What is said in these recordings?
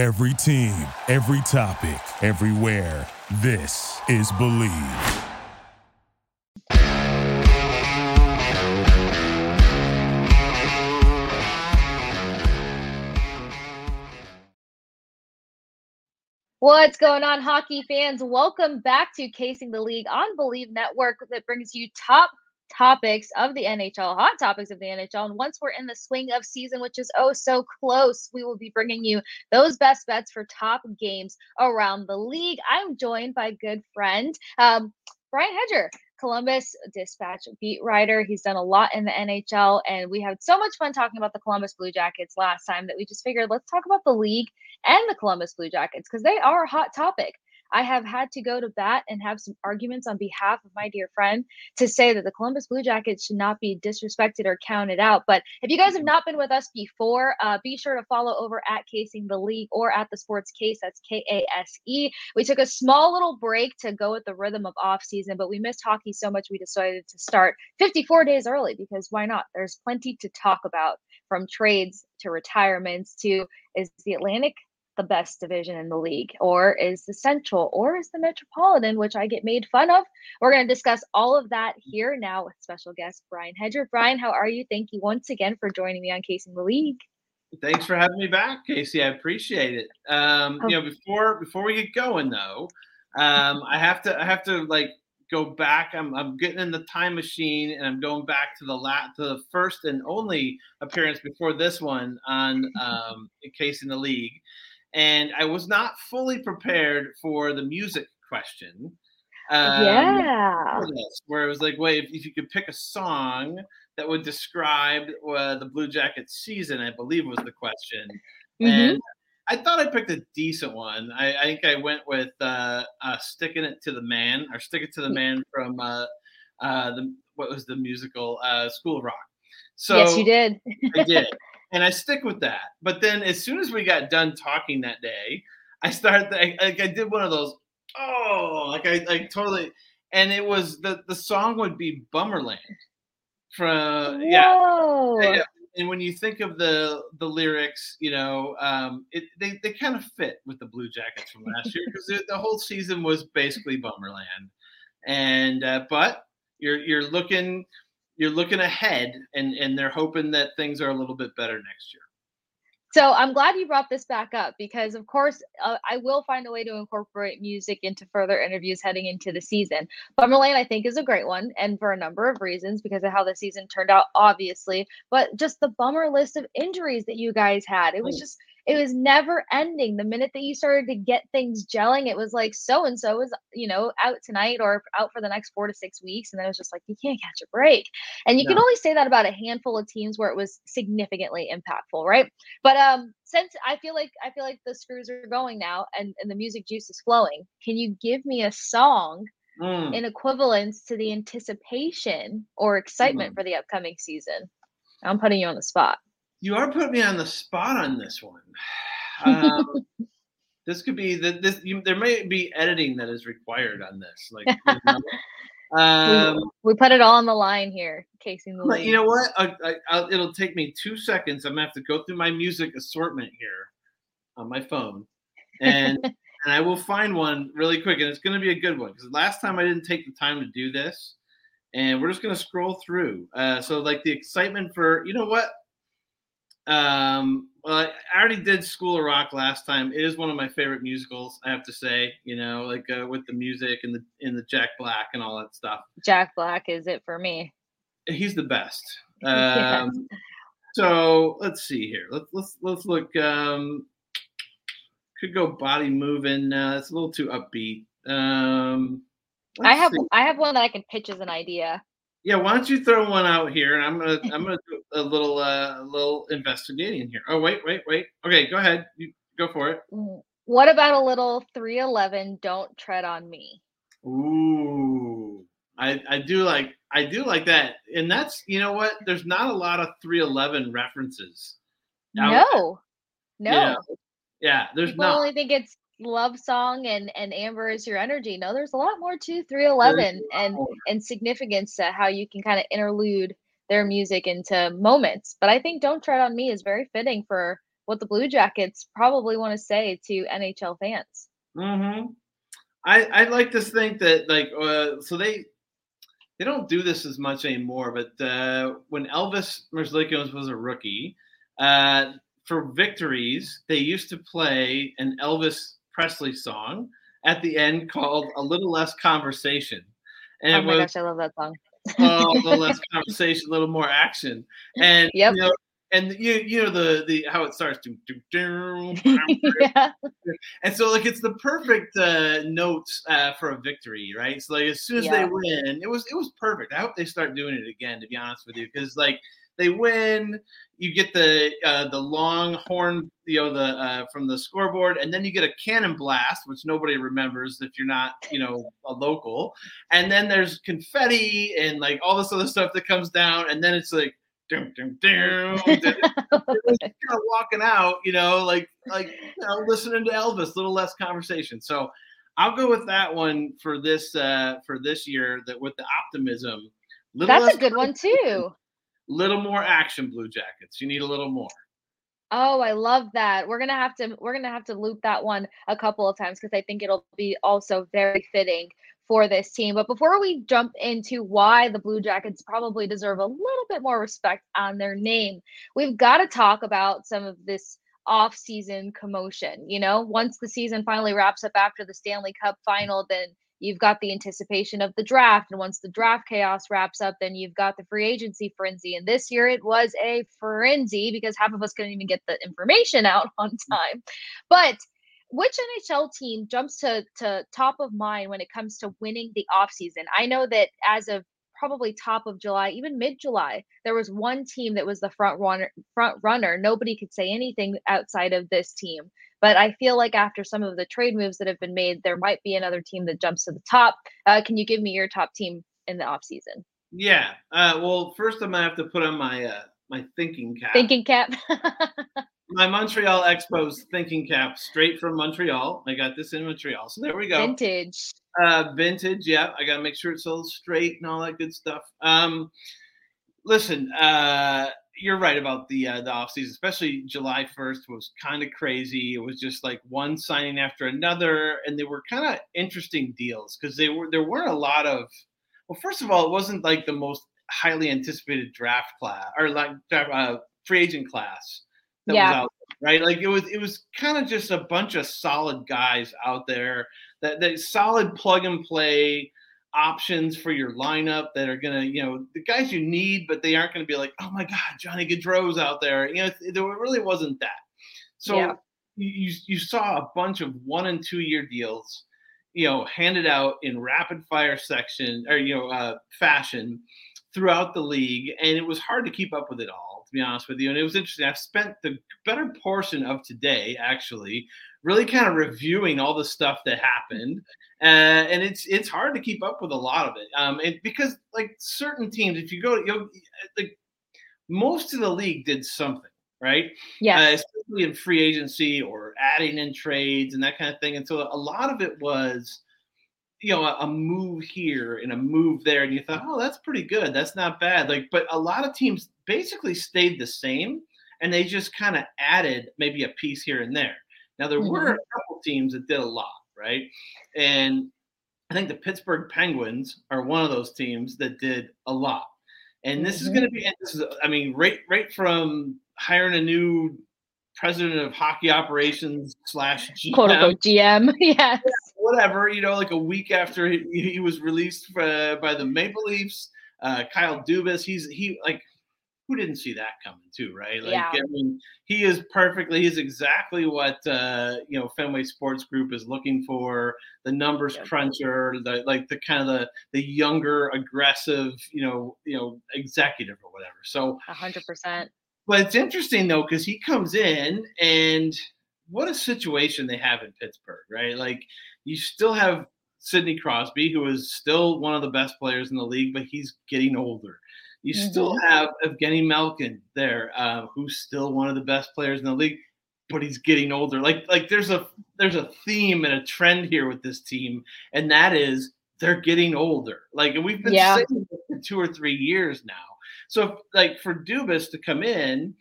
Every team, every topic, everywhere. This is Believe. What's going on, hockey fans? Welcome back to Kasing the League on Believe Network that brings you top topics of the NHL, hot topics of the NHL. And once we're in the swing of season, which is oh so close, we will be bringing you those best bets for top games around the league. I'm joined by good friend, um, Brian Hedger. Columbus Dispatch beat writer. He's done a lot in the NHL, and we had so much fun talking about the Columbus Blue Jackets last time that we just figured let's talk about the league and the Columbus Blue Jackets because they are a hot topic. I have had to go to bat and have some arguments on behalf of my dear friend to say that the Columbus Blue Jackets should not be disrespected or counted out. But if you guys have not been with us before, uh, be sure to follow over at Kasing the League or at the Sports Case. That's K A S E. We took a small little break to go with the rhythm of off season, but we missed hockey so much we decided to start 54 days early because why not? There's plenty to talk about from trades to retirements to is the Atlantic the best division in the league, or is the Central, or is the Metropolitan, which I get made fun of. We're going to discuss all of that here now with special guest Brian Hedger. Brian, how are you? Thank you once again for joining me on Kasing the League. Thanks for having me back, Casey. I appreciate it. Um, you know, before before we get going though, um, I have to I have to like go back. I'm, I'm getting in the time machine and I'm going back to the lat to the first and only appearance before this one on um, Kasing the League and I was not fully prepared for the music question. Um, yeah. Where it was like, wait, if, if, you could pick a song that would describe uh, the Blue Jackets season, I believe was the question. Mm-hmm. And I thought I picked a decent one. I, I think I went with uh, uh, "Sticking It to the Man" or "Stick It to the Man" from uh, uh, the what was the musical uh, School of Rock. So yes, you did. I did and I stick with that. But then as soon as we got done talking that day, I started like I did one of those oh like I like totally and it was the the song would be Bummerland from yeah, yeah. And when you think of the the lyrics, you know, um, it they, they kind of fit with the Blue Jackets from last year because the whole season was basically Bummerland, and uh, but you're you're looking you're looking ahead and and they're hoping that things are a little bit better next year. So I'm glad you brought this back up because, of course, uh, I will find a way to incorporate music into further interviews heading into the season. Bummerland, I think, is a great one, and for a number of reasons because of how the season turned out, obviously, but just the bummer list of injuries that you guys had. It was just it was never ending. The minute that you started to get things gelling, it was like so and so is, you know, out tonight or out for the next four to six weeks. And then it was just like, you can't catch a break. And you no. can only say that about a handful of teams where it was significantly impactful, right? But um, since I feel like I feel like the screws are going now and, and the music juice is flowing, can you give me a song mm. in equivalence to the anticipation or excitement mm. for the upcoming season? I'm putting you on the spot. You are putting me on the spot on this one. Um, this could be that this. You, there may be editing that is required on this. Like, you know, um, we, we, put it all on the line here, casing the. But you know what? I, I, it'll take me two seconds. I'm gonna have to go through my music assortment here on my phone, and and I will find one really quick, and it's gonna be a good one because last time I didn't take the time to do this, and we're just gonna scroll through. Uh, so like the excitement for you know what um, well, I already did School of Rock last time. It is one of my favorite musicals, I have to say. You know, like uh, with the music and the in the Jack Black and all that stuff. Jack Black is it for me. He's the best. Um, So let's see here. Let's let's let's look. Um, could go body moving. Uh, it's a little too upbeat. Um, I have see. I have one that I can pitch as an idea. Yeah, why don't you throw one out here, and I'm gonna I'm gonna do a little uh, a little investigating here. Oh wait, wait, wait. Okay, go ahead. You go for it. What about a little 311? Don't tread on me. Ooh, I I do like I do like that, and that's you know what? There's not a lot of 311 references. No, no. Yeah, yeah there's People not. only think it's love song and and amber is your energy no there's a lot more to 311 and and significance to how you can kind of interlude their music into moments but i think don't tread on me is very fitting for what the Blue Jackets probably want to say to NHL fans. Mm-hmm. I I like to think that like uh, so they they don't do this as much anymore. But uh, when Elvis Merzlikins was a rookie, uh, for victories they used to play an Elvis Presley song at the end called "A Little Less Conversation." And oh my was, gosh, I love that song. oh, a little less conversation, a little more action, and yep. you know, and you you know the the how it starts to do, do, yeah. and so like it's the perfect uh notes uh for a victory right so like as soon as yeah. they win it was it was perfect i hope they start doing it again to be honest with you because like they win you get the uh the long horn you know the uh from the scoreboard and then you get a cannon blast which nobody remembers if you're not you know a local and then there's confetti and like all this other stuff that comes down and then it's like doom, doom, doom. kind of walking out, you know, like like you know, listening to Elvis, a little less conversation. So I'll go with that one for this uh for this year. That with the optimism. That's a good one too. Little more action, Blue Jackets. You need a little more. Oh, I love that. We're gonna have to we're gonna have to loop that one a couple of times because I think it'll be also very fitting for this team. But before we jump into why the Blue Jackets probably deserve a little bit more respect on their name, we've got to talk about some of this off-season commotion. You know, once the season finally wraps up after the Stanley Cup final, then you've got the anticipation of the draft. And once the draft chaos wraps up, then you've got the free agency frenzy. And this year it was a frenzy because half of us couldn't even get the information out on mm. time. But which NHL team jumps to, to top of mind when it comes to winning the offseason? I know that as of probably top of July, even mid July, there was one team that was the front runner. Front runner. Nobody could say anything outside of this team. But I feel like after some of the trade moves that have been made, there might be another team that jumps to the top. Uh, can you give me your top team in the offseason? Yeah. Uh, well, first I'm gonna have to put on my uh, my thinking cap. Thinking cap. my Montreal Expos thinking cap straight from Montreal. I got this in Montreal. So there we go. Vintage. Uh, vintage. Yeah. I got to make sure it's all straight and all that good stuff. Um, listen, uh, you're right about the uh, the offseason, especially July 1st was kind of crazy. It was just like one signing after another, and they were kind of interesting deals because they were there weren't a lot of. Well, first of all, it wasn't like the most highly anticipated draft class or like uh, free agent class that yeah. was out there, right? Like it was it was kind of just a bunch of solid guys out there that that solid plug and play options for your lineup that are gonna, you know, the guys you need, but they aren't gonna be like, oh my God, Johnny Gaudreau's out there. You know, there really wasn't that. So yeah. you you saw a bunch of one and two year deals, you know, handed out in rapid fire section or you know uh, fashion throughout the league, and it was hard to keep up with it all, to be honest with you. And it was interesting. I've spent the better portion of today actually really kind of reviewing all the stuff that happened, uh, and it's it's hard to keep up with a lot of it. Um, and because like certain teams, if you go, you like most of the league did something right? Yeah. Uh, especially in free agency or adding in trades and that kind of thing. And so a lot of it was you know, a, a, move here and a move there, and you thought, oh, that's pretty good. That's not bad. Like, but a lot of teams basically stayed the same, and they just kind of added maybe a piece here and there. Now there mm-hmm. were a couple teams that did a lot, right? And I think the Pittsburgh Penguins are one of those teams that did a lot. And this mm-hmm. is going to be, this is, I mean, right, right from hiring a new president of hockey operations slash GM. quote unquote GM. yes. Whatever, you know, like a week after he, he was released uh, by the Maple Leafs, uh, Kyle Dubas, he's he like who didn't see that coming too, right? Like yeah. I mean, he is perfectly, he's exactly what uh, you know Fenway Sports Group is looking for, the numbers yep. cruncher, the like the kind of the the younger, aggressive, you know, you know, executive or whatever. So hundred percent but it's interesting though because he comes in and what a situation they have in Pittsburgh, right? Like you still have Sidney Crosby, who is still one of the best players in the league, but he's getting older. You mm-hmm. still have Evgeny Malkin there, uh, who's still one of the best players in the league, but he's getting older. Like like there's a there's a theme and a trend here with this team, and that is they're getting older. Like we've been yeah. saying for two or three years now. So, like for Dubas to come in,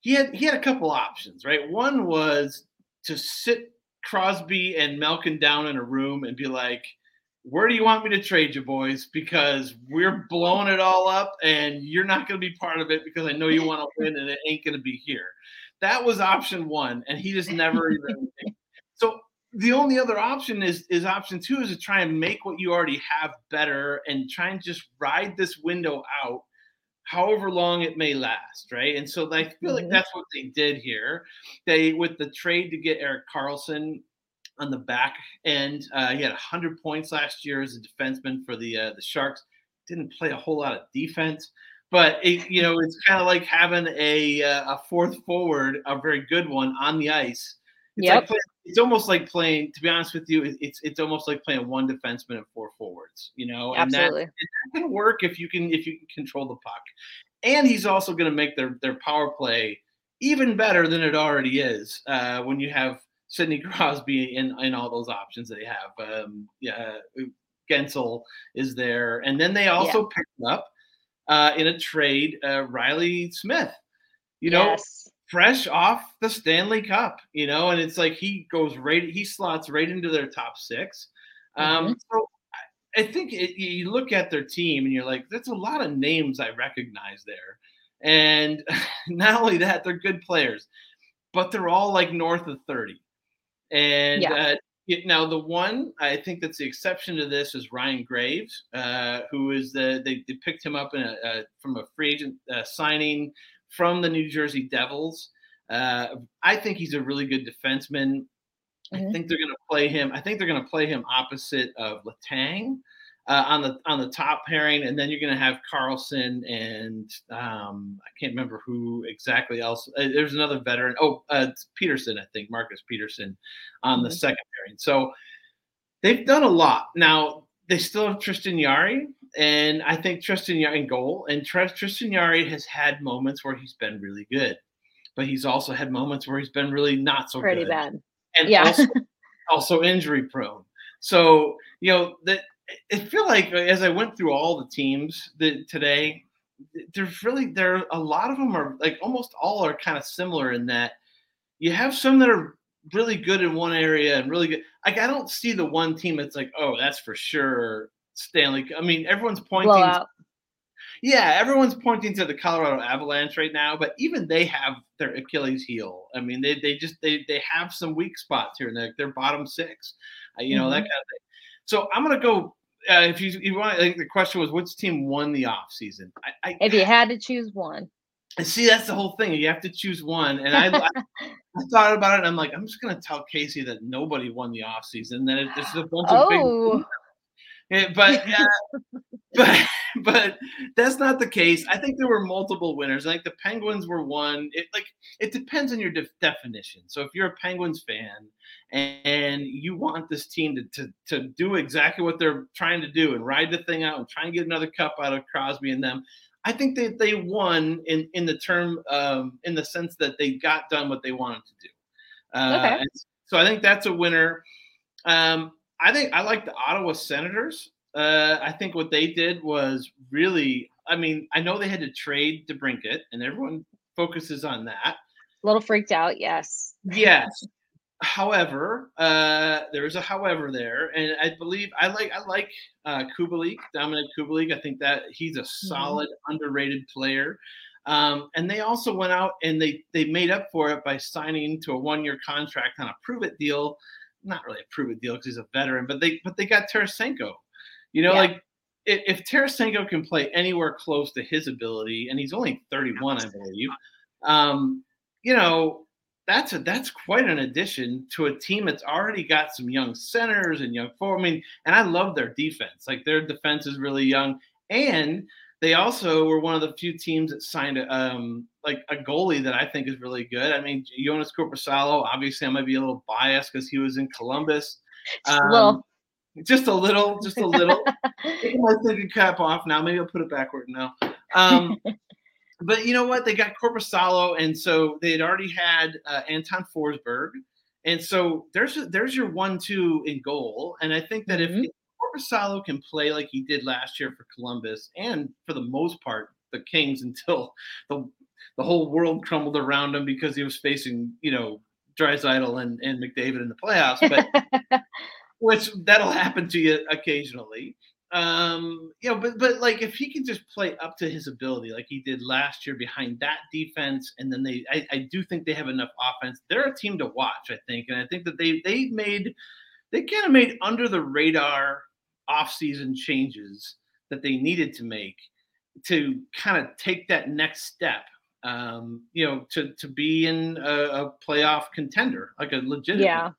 he had he had a couple options, right? One was to sit Crosby and Malkin down in a room and be like, "Where do you want me to trade you, boys? Because we're blowing it all up, and you're not going to be part of it because I know you want to win, and it ain't going to be here." That was option one, and he just never even. so the only other option is is option two is to try and make what you already have better and try and just ride this window out however long it may last, right? And so I feel like mm-hmm. that's what they did here. They with the trade to get Erik Karlsson on the back end, uh, he had 100 points last year as a defenseman for the uh, the Sharks. Didn't play a whole lot of defense, but it, you know it's kind of like having a uh, a fourth forward, a very good one on the ice. It's yep. like playing, it's almost like playing. To be honest with you, it's it's almost like playing one defenseman and four forwards. You know, absolutely. And that, that can work if you can if you can control the puck. And he's also going to make their their power play even better than it already is uh, when you have Sidney Crosby in in all those options they have. Um, yeah, Guentzel is there, and then they also yeah. picked up uh, in a trade uh, Reilly Smith. You know, yes fresh off the Stanley Cup, you know, and it's like he goes right, he slots right into their top 6 um, mm-hmm. so I think it, you look at their team and you're like, that's a lot of names I recognize there. And not only that, they're good players, but they're all like north of 30. And yeah. uh, it, now the one I think that's the exception to this is Ryan Graves, uh, who is the they, they, picked him up in a, uh, from a free agent uh, signing from the New Jersey Devils. Uh, I think he's a really good defenseman. Mm-hmm. I think they're going to play him. I think they're going to play him opposite of Letang uh, on the on the top pairing, and then you're going to have Karlsson and um, I can't remember who exactly else. Uh, there's another veteran. Oh, uh, Pettersson, I think Marcus Pettersson on mm-hmm. the second pairing. So they've done a lot. Now they still have Tristan Jarry, and I think Tristan Jarry in goal. And Tristan Jarry has had moments where he's been really good, but he's also had moments where he's been really not so pretty good. bad. And yeah, also, also injury prone. So you know that I feel like as I went through all the teams that today, there's really there a lot of them are like almost all are kind of similar in that you have some that are really good in one area and really good. Like I don't see the one team that's like, oh, that's for sure Stanley. I mean, everyone's pointing. Blowout. Yeah, everyone's pointing to the Colorado Avalanche right now, but even they have their Achilles heel. I mean, they they just they they have some weak spots here and. They're bottom six, uh, you know mm-hmm. that kind of thing. So I'm gonna go. Uh, if you, you want, I think the question was, which team won the off season? I, I, if you had to choose one, see, that's the whole thing. You have to choose one, and I, I, I thought about it. and I'm like, I'm just gonna tell Casey that nobody won the off season. Then it, there's a bunch of oh. big but yeah, but but that's not the case. I think there were multiple winners. I think the Penguins were one. It like it depends on your de- definition. So if you're a Penguins fan and, and you want this team to, to to do exactly what they're trying to do and ride the thing out and try and get another cup out of Crosby and them, I think that they, won in in the term um, in the sense that they got done what they wanted to do. Uh, okay. So I think that's a winner. Um, I think I like the Ottawa Senators. Uh, I think what they did was really. I mean, I know they had to trade DeBrincat, and everyone focuses on that. A little freaked out, yes. Yes. However, uh, there is a however there, and I believe I like I like uh, Kubalik, Dominik Kubalik. I think that he's a mm-hmm. solid, mm-hmm. underrated player. Um, and they also went out and they they made up for it by signing to a one year contract on a prove it deal not really a prove it deal because he's a veteran, but they but they got Tarasenko. You know, yeah. like if, if Tarasenko can play anywhere close to his ability, and he's only 31, I believe, um, you know, that's a that's quite an addition to a team that's already got some young centers and young forward. I mean, and I love their defense. Like their defense is really young, and they also were one of the few teams that signed a, um, like a goalie that I think is really good. I mean, Joonas Korpisalo. Obviously, I might be a little biased because he was in Columbus. Um, just a little, just a little. Taking my thinking cap off now. Maybe I'll put it backward now. Um, but you know what? They got Korpisalo, and so they had already had uh, Anton Forsberg, and so there's there's your one-two in goal. And I think that mm-hmm. if Korpisalo can play like he did last year for Columbus and for the most part the Kings until the the whole world crumbled around him because he was facing, you know, Draisaitl and, and McDavid in the playoffs, but which that'll happen to you occasionally. Um, you know, but but like if he can just play up to his ability, like he did last year behind that defense, and then they, I, I do think they have enough offense. They're a team to watch, I think, and I think that they they made they kind of made under the radar offseason changes that they needed to make to kind of take that next step um, you know, to to be in a, a, playoff contender, like a legitimate. Yeah.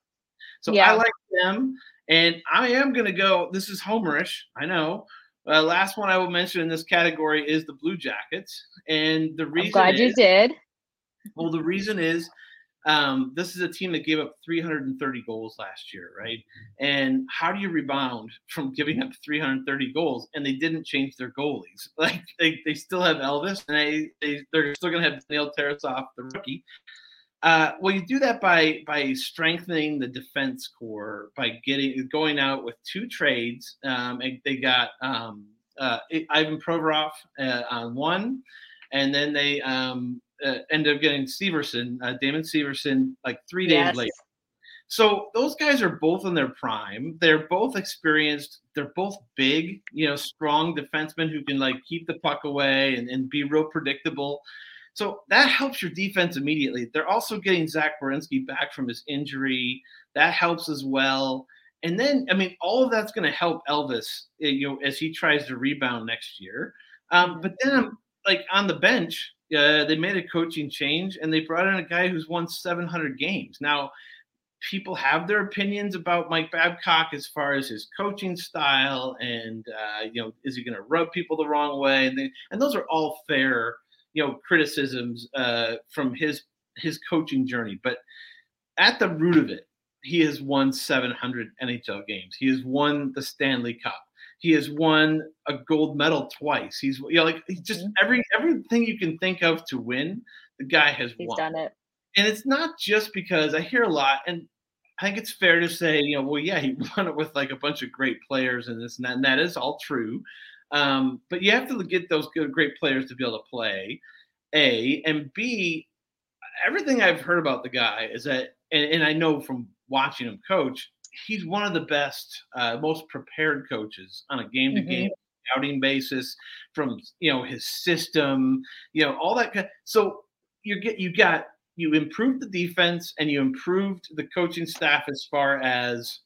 So yeah. I like them, and I am going to go. This is homerish, I know. Uh, last one I will mention in this category is the Blue Jackets, and the reason. I'm glad is, you did. Well, the reason is um, this is a team that gave up 330 goals last year, right? And how do you rebound from giving up 330 goals? And they didn't change their goalies. Like they, they still have Elvis, and they, they they're still going to have Daniil Tarasov, the rookie. Uh, well, you do that by by strengthening the defense core by getting going out with two trades. Um, and they got um, uh, Ivan Provorov uh, on one, and then they um, uh, ended up getting Severson, uh, Damon Severson, like three days yes. later. So those guys are both in their prime. They're both experienced. They're both big, you know, strong defensemen who can like keep the puck away and, and be real predictable. So that helps your defense immediately. They're also getting Zach Werenski back from his injury. That helps as well. And then, I mean, all of that's going to help Elvis, eh, you know, as he tries to rebound next year. Um, but then, like on the bench, uh, they made a coaching change and they brought in a guy who's won 700 games. Now, people have their opinions about Mike Babcock as far as his coaching style and uh, you know is he going to rub people the wrong way and, they, and those are all fair you know criticisms uh, from his his coaching journey. But at the root of it, he has won 700 NHL games. He has won the Stanley Cup. He has won a gold medal twice. He's you know like he just mm-hmm. every everything you can think of to win, the guy has He's won. done it. And it's not just because I hear a lot, and I think it's fair to say, you know, well, yeah, he won it with like a bunch of great players and this and that, and that is all true. Um, but you have to get those good, great players to be able to play. A and B, everything I've heard about the guy is that, and, and I know from watching him coach, he's one of the best, uh, most prepared coaches on a game to game outing basis from you know his system, you know all that. So you get you got you improved the defense and you improved the coaching staff as far as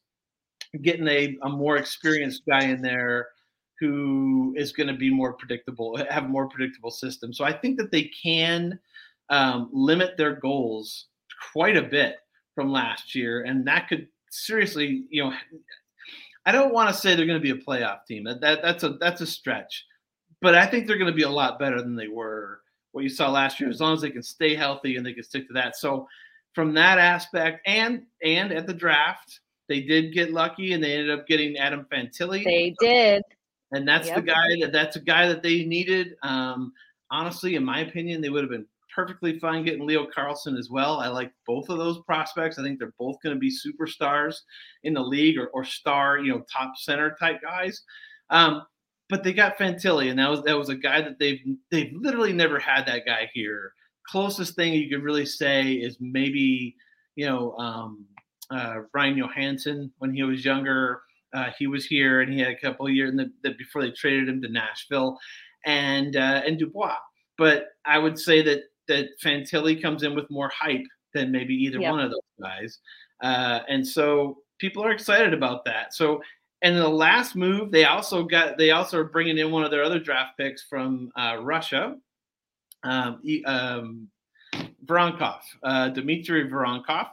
getting a, a more experienced guy in there who is going to be more predictable, have a more predictable system. So I think that they can um, limit their goals quite a bit from last year, and that could seriously, you know, I don't want to say they're going to be a playoff team. That, that that's a that's a stretch, but I think they're going to be a lot better than they were what you saw last year. As long as they can stay healthy and they can stick to that. So from that aspect, and and at the draft, they did get lucky and they ended up getting Adam Fantilli. They did, and that's yep. the guy that that's a guy that they needed. Um, honestly, in my opinion, they would have been perfectly fine getting Leo Carlsson as well. I like both of those prospects. I think they're both going to be superstars in the league or, or star, you know, top center type guys. Um, but they got Fantilli, and that was that was a guy that they've they've literally never had that guy here. Closest thing you could really say is maybe you know um, uh, Ryan Johansen when he was younger. Uh, he was here, and he had a couple of years in the, the, before they traded him to Nashville, and uh, and Dubois. But I would say that that Fantilli comes in with more hype than maybe either yep. one of those guys. Uh, and so people are excited about that. So, and the last move, they also got, they also are bringing in one of their other draft picks from uh, Russia, um, um, Voronkov, uh, Dmitry Voronkov.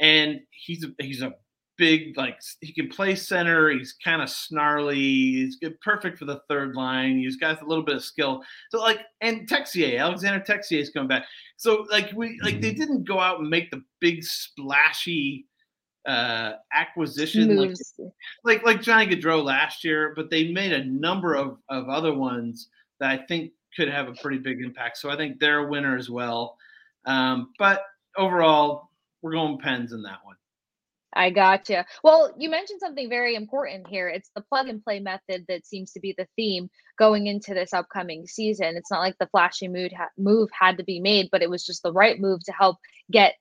And he's a, he's a big, like he can play center. He's kind of snarly. He's good, perfect for the third line. He's got a little bit of skill. So like, and Texier, Alexander Texier is coming back. So like we like they didn't go out and make the big splashy uh acquisition like, like like Johnny Gaudreau last year, but they made a number of of other ones that I think could have a pretty big impact. So I think they're a winner as well. Um, but overall, we're going Pens in that one. I gotcha. Well, you mentioned something very important here. It's the plug and play method that seems to be the theme going into this upcoming season. It's not like the flashy move move had to be made, but it was just the right move to help get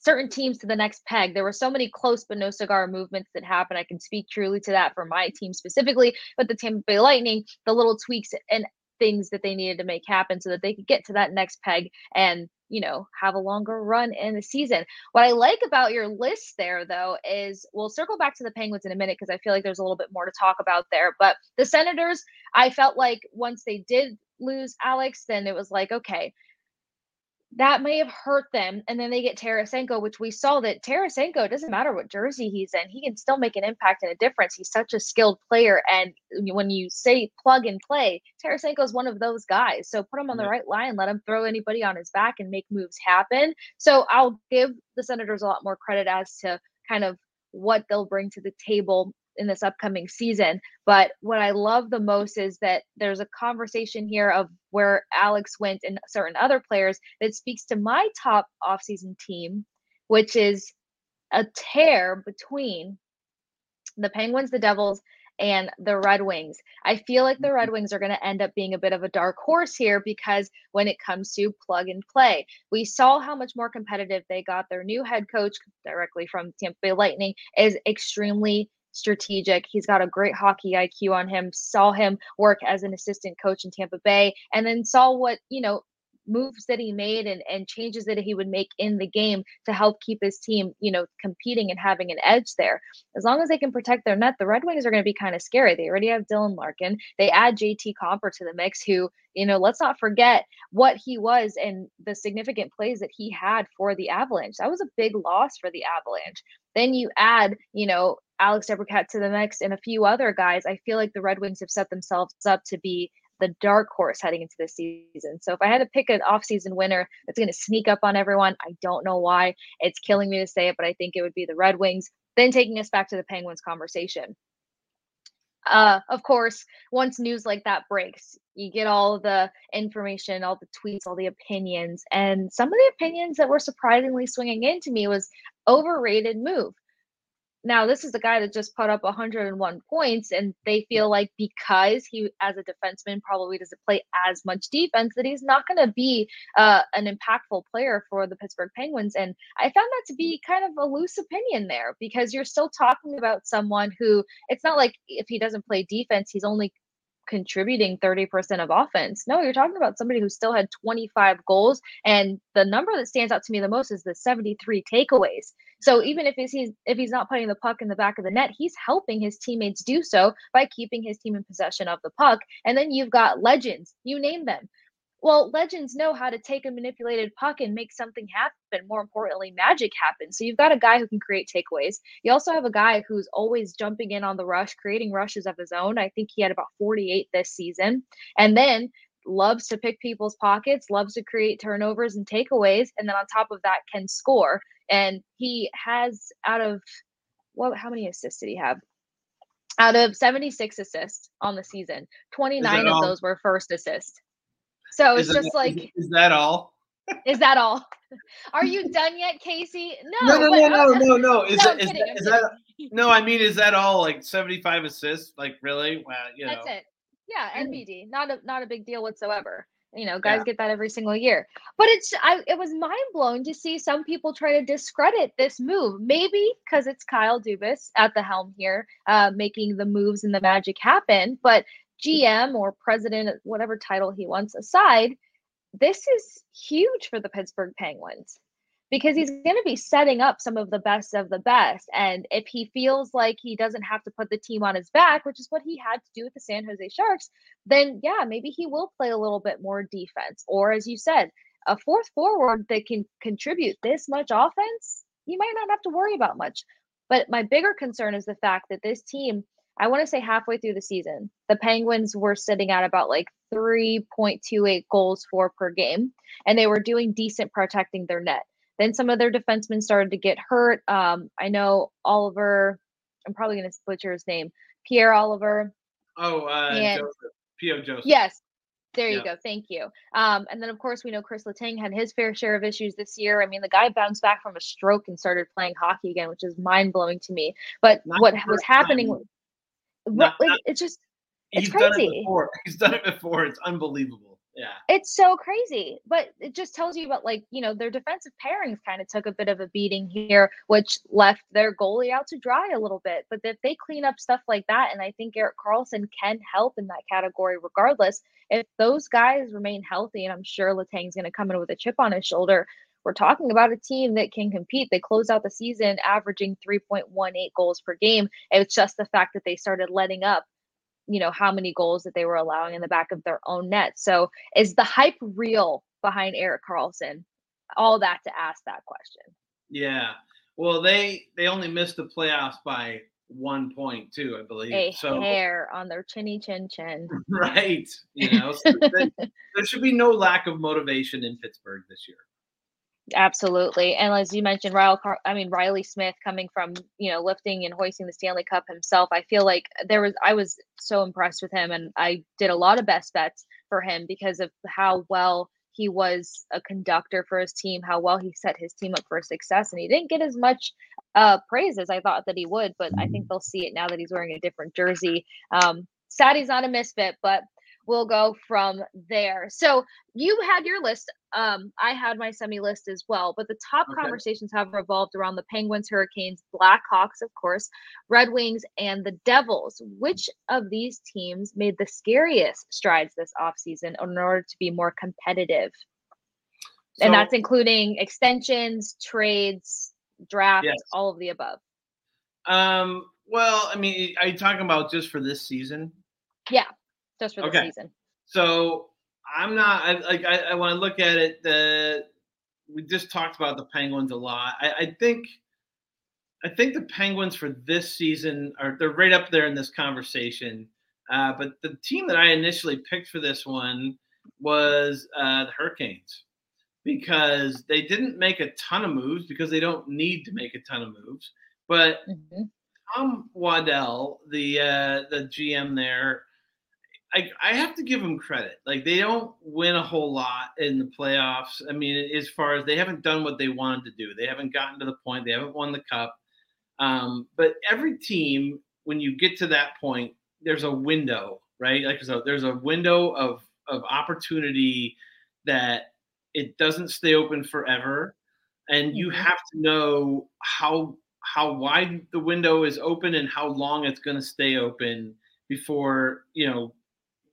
certain teams to the next peg. There were so many close but no cigar movements that happened. I can speak truly to that for my team specifically, but the Tampa Bay Lightning, the little tweaks and things that they needed to make happen so that they could get to that next peg and you know have a longer run in the season. What i like about your list there though is we'll circle back to the penguins in a minute because i feel like there's a little bit more to talk about there but the senators i felt like once they did lose alex then it was like okay that may have hurt them. And then they get Tarasenko, which we saw that Tarasenko doesn't matter what jersey he's in, he can still make an impact and a difference. He's such a skilled player. And when you say plug and play, Tarasenko is one of those guys. So put him on the right line, let him throw anybody on his back and make moves happen. So I'll give the Senators a lot more credit as to kind of what they'll bring to the table in this upcoming season. But what I love the most is that there's a conversation here of where Alex went and certain other players that speaks to my top offseason team, which is a tear between the Penguins, the Devils, and the Red Wings. I feel like the Red mm-hmm. Wings are going to end up being a bit of a dark horse here because when it comes to plug and play, we saw how much more competitive they got. Their new head coach, directly from Tampa Bay Lightning, is extremely strategic. He's got a great hockey IQ on him. Saw him work as an assistant coach in Tampa Bay and then saw what, you know, moves that he made and, and changes that he would make in the game to help keep his team, you know, competing and having an edge there. As long as they can protect their net, the Red Wings are going to be kind of scary. They already have Dylan Larkin. They add JT Compher to the mix, who, you know, let's not forget what he was and the significant plays that he had for the Avalanche. That was a big loss for the Avalanche. Then you add, you know, Alex DeBrincat to the mix and a few other guys, I feel like the Red Wings have set themselves up to be the dark horse heading into this season. So if I had to pick an offseason winner that's going to sneak up on everyone, I don't know why. It's killing me to say it, but I think it would be the Red Wings. Then taking us back to the Penguins conversation. Uh, of course, once news like that breaks, you get all the information, all the tweets, all the opinions, and some of the opinions that were surprisingly swinging into me was overrated move. Now, this is a guy that just put up 101 points, and they feel like because he, as a defenseman, probably doesn't play as much defense, that he's not going to be uh, an impactful player for the Pittsburgh Penguins. And I found that to be kind of a loose opinion there because you're still talking about someone who it's not like if he doesn't play defense, he's only contributing 30% of offense. No, you're talking about somebody who still had 25 goals. And the number that stands out to me the most is the 73 takeaways. So even if he's if he's not putting the puck in the back of the net, he's helping his teammates do so by keeping his team in possession of the puck. And then you've got legends, you name them. Well, legends know how to take a manipulated puck and make something happen. More importantly, magic happen. So you've got a guy who can create takeaways. You also have a guy who's always jumping in on the rush, creating rushes of his own. I think he had about 48 this season. And then loves to pick people's pockets, loves to create turnovers and takeaways. And then on top of that, can score. And he has out of what, how many assists did he have? Out of 76 assists on the season, 29 of um, those were first assist. So it's just like is, that all? is that all? Are you done yet, Casey? No, no, no, no, no, no, no. Is no, that, is, kidding, that, is that no? I mean, is that all? Like seventy-five assists? Like really? Wow, you know. That's it. Yeah, NBD. Not a not a big deal whatsoever. You know, guys yeah. get that every single year. But it's I it was mind blowing to see some people try to discredit this move. Maybe because it's Kyle Dubas at the helm here, uh, making the moves and the magic happen. But GM or president, whatever title he wants aside, this is huge for the Pittsburgh Penguins because he's going to be setting up some of the best of the best. And if he feels like he doesn't have to put the team on his back, which is what he had to do with the San Jose Sharks, then yeah, maybe he will play a little bit more defense. Or as you said, a fourth forward that can contribute this much offense, you might not have to worry about much. But my bigger concern is the fact that this team I want to say halfway through the season, the Penguins were sitting at about like 3.28 goals for per game, and they were doing decent protecting their net. Then some of their defensemen started to get hurt. Um, I know Olivier, I'm probably going to butcher his name, Pierre-Olivier. Oh, uh, and, Joseph. P.O. Joseph. Yes. There you go. Thank you. Um, and then of course we know Chris Letang had his fair share of issues this year. I mean, the guy bounced back from a stroke and started playing hockey again, which is mind blowing to me. But not what was happening? What, not, like, it's just it's crazy. Done it before. He's done it before. It's unbelievable. Yeah. It's so crazy. But it just tells you about like, you know, their defensive pairings kind of took a bit of a beating here, which left their goalie out to dry a little bit. But if they clean up stuff like that, and I think Erik Karlsson can help in that category regardless, if those guys remain healthy, and I'm sure Letang's gonna come in with a chip on his shoulder, we're talking about a team that can compete. They closed out the season averaging 3.18 goals per game. It's just the fact that they started letting up you know how many goals that they were allowing in the back of their own net. So is the hype real behind Erik Karlsson? All that to ask that question. Yeah. Well, they they only missed the playoffs by one point too, I believe. A so, hair on their chinny chin chin. Right. You know, so there should be no lack of motivation in Pittsburgh this year. Absolutely. And as you mentioned, Reilly, I mean, Reilly Smith coming from, you know, lifting and hoisting the Stanley Cup himself. I feel like there was, I was so impressed with him and I did a lot of best bets for him because of how well he was a conductor for his team, how well he set his team up for success. And he didn't get as much uh, praise as I thought that he would, but I think they'll see it now that he's wearing a different jersey. Um, sad he's not a misfit, but we'll go from there. So you had your list. Um, I had my semi list as well, but the top okay. conversations have revolved around the Penguins, Hurricanes, Blackhawks, of course, Red Wings, and the Devils. Which of these teams made the scariest strides this offseason in order to be more competitive? So, and that's including extensions, trades, drafts, yes. all of the above. Um, well, I mean, are you talking about just for this season? Yeah just for the okay. season. So I'm not I, like I, I when I look at it, the we just talked about the Penguins a lot. I, I think I think the Penguins for this season are they're right up there in this conversation. Uh, but the team that I initially picked for this one was uh, the Hurricanes because they didn't make a ton of moves because they don't need to make a ton of moves. But mm-hmm. Tom Waddell, the uh, the GM there, I, I have to give them credit. Like they don't win a whole lot in the playoffs. I mean, as far as they haven't done what they wanted to do, they haven't gotten to the point. They haven't won the cup. Um, but every team, when you get to that point, there's a window, right? Like so, there's a window of of opportunity that it doesn't stay open forever, and you mm-hmm. have to know how how wide the window is open and how long it's going to stay open before you know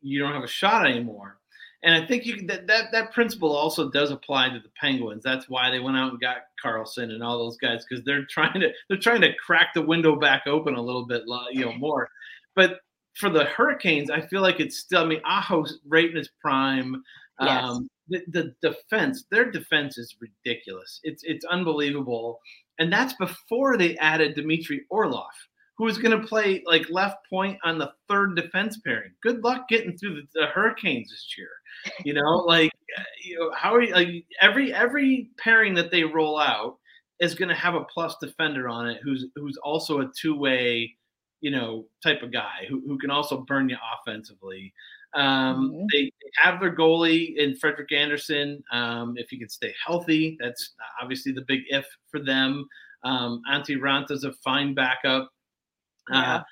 you don't have a shot anymore. And I think you that, that that principle also does apply to the Penguins. That's why they went out and got Karlsson and all those guys because they're trying to they're trying to crack the window back open a little bit, you know, more. But for the Hurricanes, I feel like it's still. I mean, Aho's right in his prime. Yes. Um, the, the defense, their defense is ridiculous. It's it's unbelievable, and that's before they added Dmitry Orlov who is going to play like left point on the third defense pairing. Good luck getting through the, the Hurricanes this year. You know, like you know, how are you, like every every pairing that they roll out is going to have a plus defender on it who's who's also a two way, you know, type of guy who, who can also burn you offensively. Um, mm-hmm. they, have their goalie in Frederik Andersen. Um, if he can stay healthy, that's obviously the big if for them. Um, Antti Raanta's a fine backup. Yeah. Uh,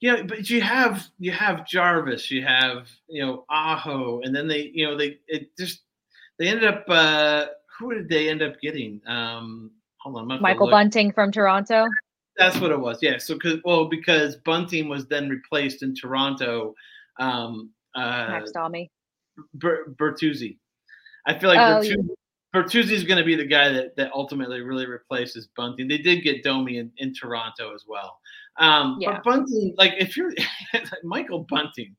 yeah, but you have you have Jarvis, you have you know Aho, and then they you know they it just they ended up uh who did they end up getting? Um, hold on, Michael Bunting from Toronto. That's what it was. Yeah. So because well because Bunting was then replaced in Toronto. Um, uh, Max Domi. Ber- Bertuzzi. I feel like oh, Bertuzzi, yeah. Bertuzzi is going to be the guy that, that ultimately really replaces Bunting. They did get Domi in, in Toronto as well. Um, yeah. But Bunting, like if you're Michael Bunting,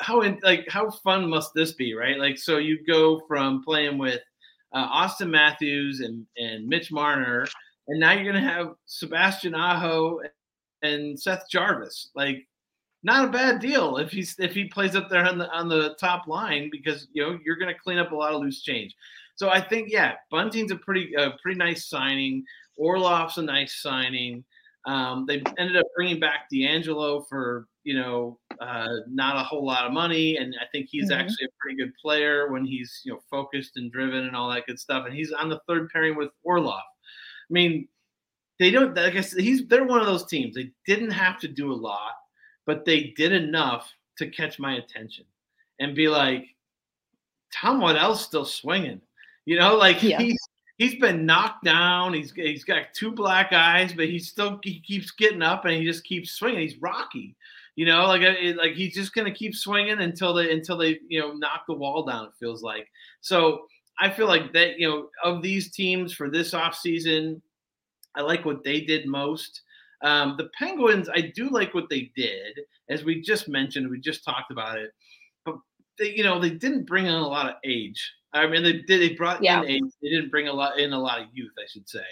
how like how fun must this be, right? Like so you go from playing with uh, Auston Matthews and and Mitch Marner, and now you're gonna have Sebastian Aho and Seth Jarvis. Like not a bad deal if he's if he plays up there on the on the top line because you know you're going to clean up a lot of loose change. So I think yeah, Bunting's a pretty a pretty nice signing. Orlov's a nice signing. Um, they ended up bringing back DeAngelo for you know uh, not a whole lot of money, and I think he's mm-hmm. actually a pretty good player when he's you know focused and driven and all that good stuff. And he's on the third pairing with Orlov. I mean, they don't. I guess he's they're one of those teams. They didn't have to do a lot, but they did enough to catch my attention and be like, Tom Waddell's still swinging. You know, like yeah. he's he's been knocked down. He's he's got two black eyes, but he still he keeps getting up and he just keeps swinging. He's Rocky. You know, like like he's just gonna keep swinging until they until they you know knock the wall down. It feels like so. I feel like that you know of these teams for this off season, I like what they did most. Um, the Penguins, I do like what they did, as we just mentioned. We just talked about it, they, you know, they didn't bring in a lot of age. I mean, they did. They brought yeah. in age. They didn't bring a lot in a lot of youth, I should say.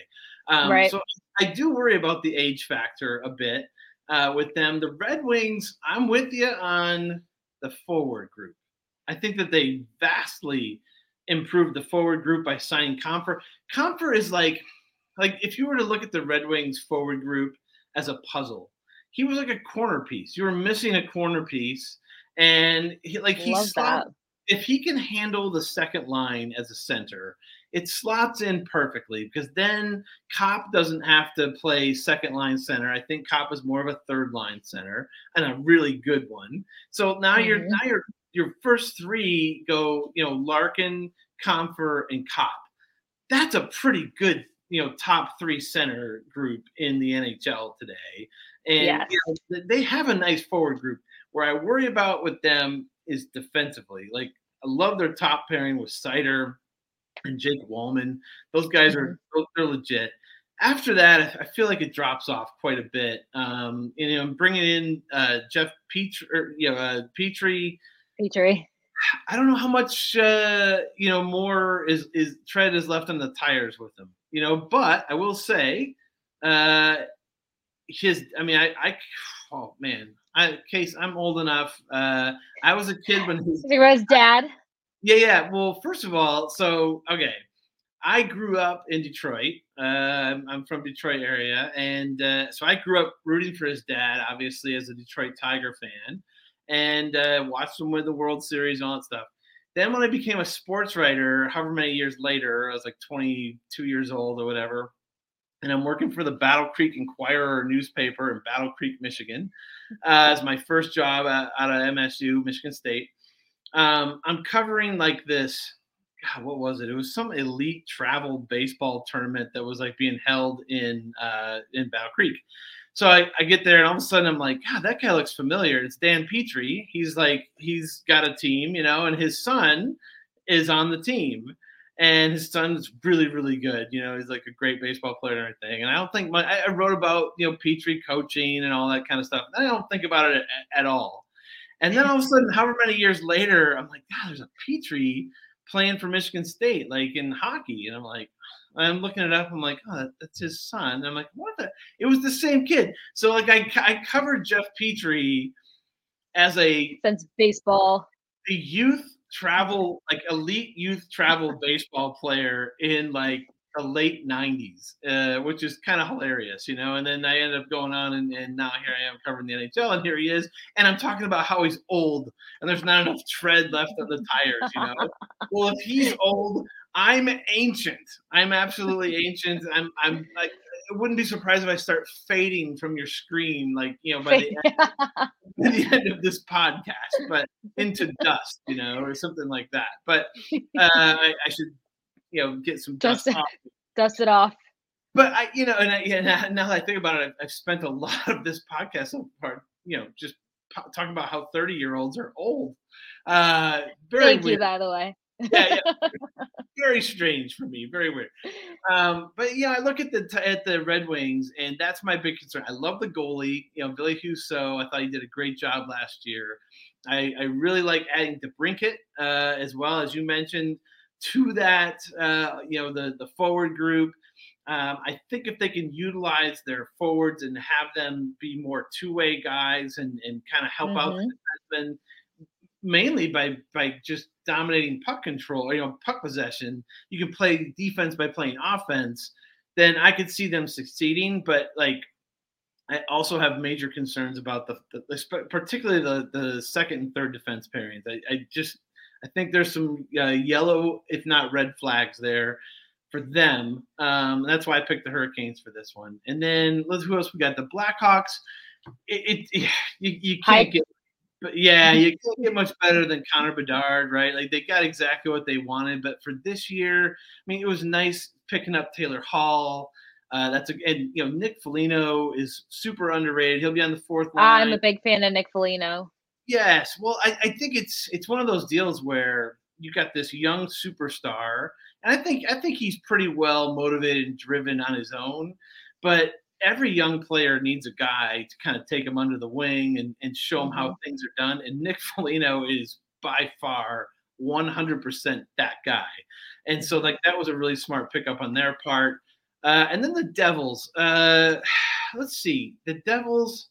Um, right. So I do worry about the age factor a bit uh, with them. The Red Wings, I'm with you on the forward group. I think that they vastly improved the forward group by signing Compher. Compher is like, like if you were to look at the Red Wings forward group as a puzzle, he was like a corner piece. You were missing a corner piece, and he, like he if he can handle the second line as a center, it slots in perfectly because then Copp doesn't have to play second line center. I think Copp is more of a third line center and a really good one. So now mm-hmm. you're now your your first three go, you know, Larkin, Compher, and Copp. That's a pretty good, you know, top three center group in the NHL today. And yes. you know, they have a nice forward group. Where I worry about with them is defensively. Like I love their top pairing with Seider and Jake Walman. Those guys are mm-hmm. they're legit. After that, I feel like it drops off quite a bit. Um, you know, bringing in uh, Jeff Petry, or, you know, uh, Petry. Petry. I don't know how much uh, you know more is is tread is left on the tires with him. You know, but I will say, uh, his. I mean, I, I oh man, I, Case, I'm old enough. Uh, I was a kid when his, he was dad. Yeah, yeah. Well, first of all, so okay, I grew up in Detroit. Uh, I'm from Detroit area, and uh, so I grew up rooting for his dad, obviously as a Detroit Tiger fan, and uh, watched him win the World Series and all that stuff. Then when I became a sports writer, however many years later, I was like 22 years old or whatever and I'm working for the Battle Creek Enquirer newspaper in Battle Creek, Michigan, uh, as my first job out of MSU, Michigan State. Um, I'm covering like this. God, what was it? It was some elite travel baseball tournament that was like being held in uh, in Battle Creek. So I, I get there and all of a sudden I'm like, God, that guy looks familiar. It's Dan Petry. He's like, he's got a team, you know, and his son is on the team and his son's really really good you know he's like a great baseball player and everything. And i don't think my i wrote about you know petry coaching and all that kind of stuff i don't think about it at, at all. And then all of a sudden however many years later i'm like god there's a Petry playing for michigan state like in hockey. And i'm like i'm looking it up i'm like oh that's his son. And i'm like what the it was the same kid. So like i, I covered jeff Petry as a since baseball. The youth travel like elite youth travel baseball player in like the late 90s uh, which is kind of hilarious you know and then i ended up going on and, and now here i am covering the nhl and here he is and i'm talking about how he's old and there's not enough tread left on the tires you know? Well if he's old i'm ancient. I'm absolutely ancient. I'm i'm like wouldn't be surprised if I start fading from your screen, like you know, by the, end, by the end of this podcast, but into dust, you know, or something like that. But uh, I, I, should, you know, get some dust, dust off. Dust it off. But I, you know, and I, yeah, now that I think about it, I've, I've spent a lot of this podcast so far, you know, just talking about how 30 year olds are old. Uh, very Thank weird. you, by the way yeah, yeah. very strange for me, very weird. Um, but yeah, I look at the at the Red Wings, and that's my big concern. I love the goalie, you know, Ville Husso. I thought he did a great job last year. I, I really like adding DeBrincat uh, as well as you mentioned to that. Uh, you know, the the forward group. Um, I think if they can utilize their forwards and have them be more two way guys and, and kind of help mm-hmm. out the defensemen, mainly by by just dominating puck control, or, you know, puck possession. You can play defense by playing offense. Then I could see them succeeding. But like, I also have major concerns about the, the particularly the the second and third defense pairings. I, I just I think there's some uh, yellow, if not red flags there for them. Um, that's why I picked the Hurricanes for this one. And then let's who else we got? The Blackhawks. It, it, you, you can't get but yeah, you can't get much better than Connor Bedard, right? Like they got exactly what they wanted. But for this year, I mean, it was nice picking up Taylor Hall. Uh, that's a and you know Nick Foligno is super underrated. He'll be on the fourth line. I'm a big fan of Nick Foligno. Yes, well, I, I think it's it's one of those deals where you got this young superstar, and I think I think he's pretty well motivated and driven on his own. But every young player needs a guy to kind of take him under the wing and, and show him how mm-hmm. things are done. And Nick Foligno is by far 100% that guy. And so, like, that was a really smart pickup on their part. Uh, and then the Devils. Uh, let's see. The Devils,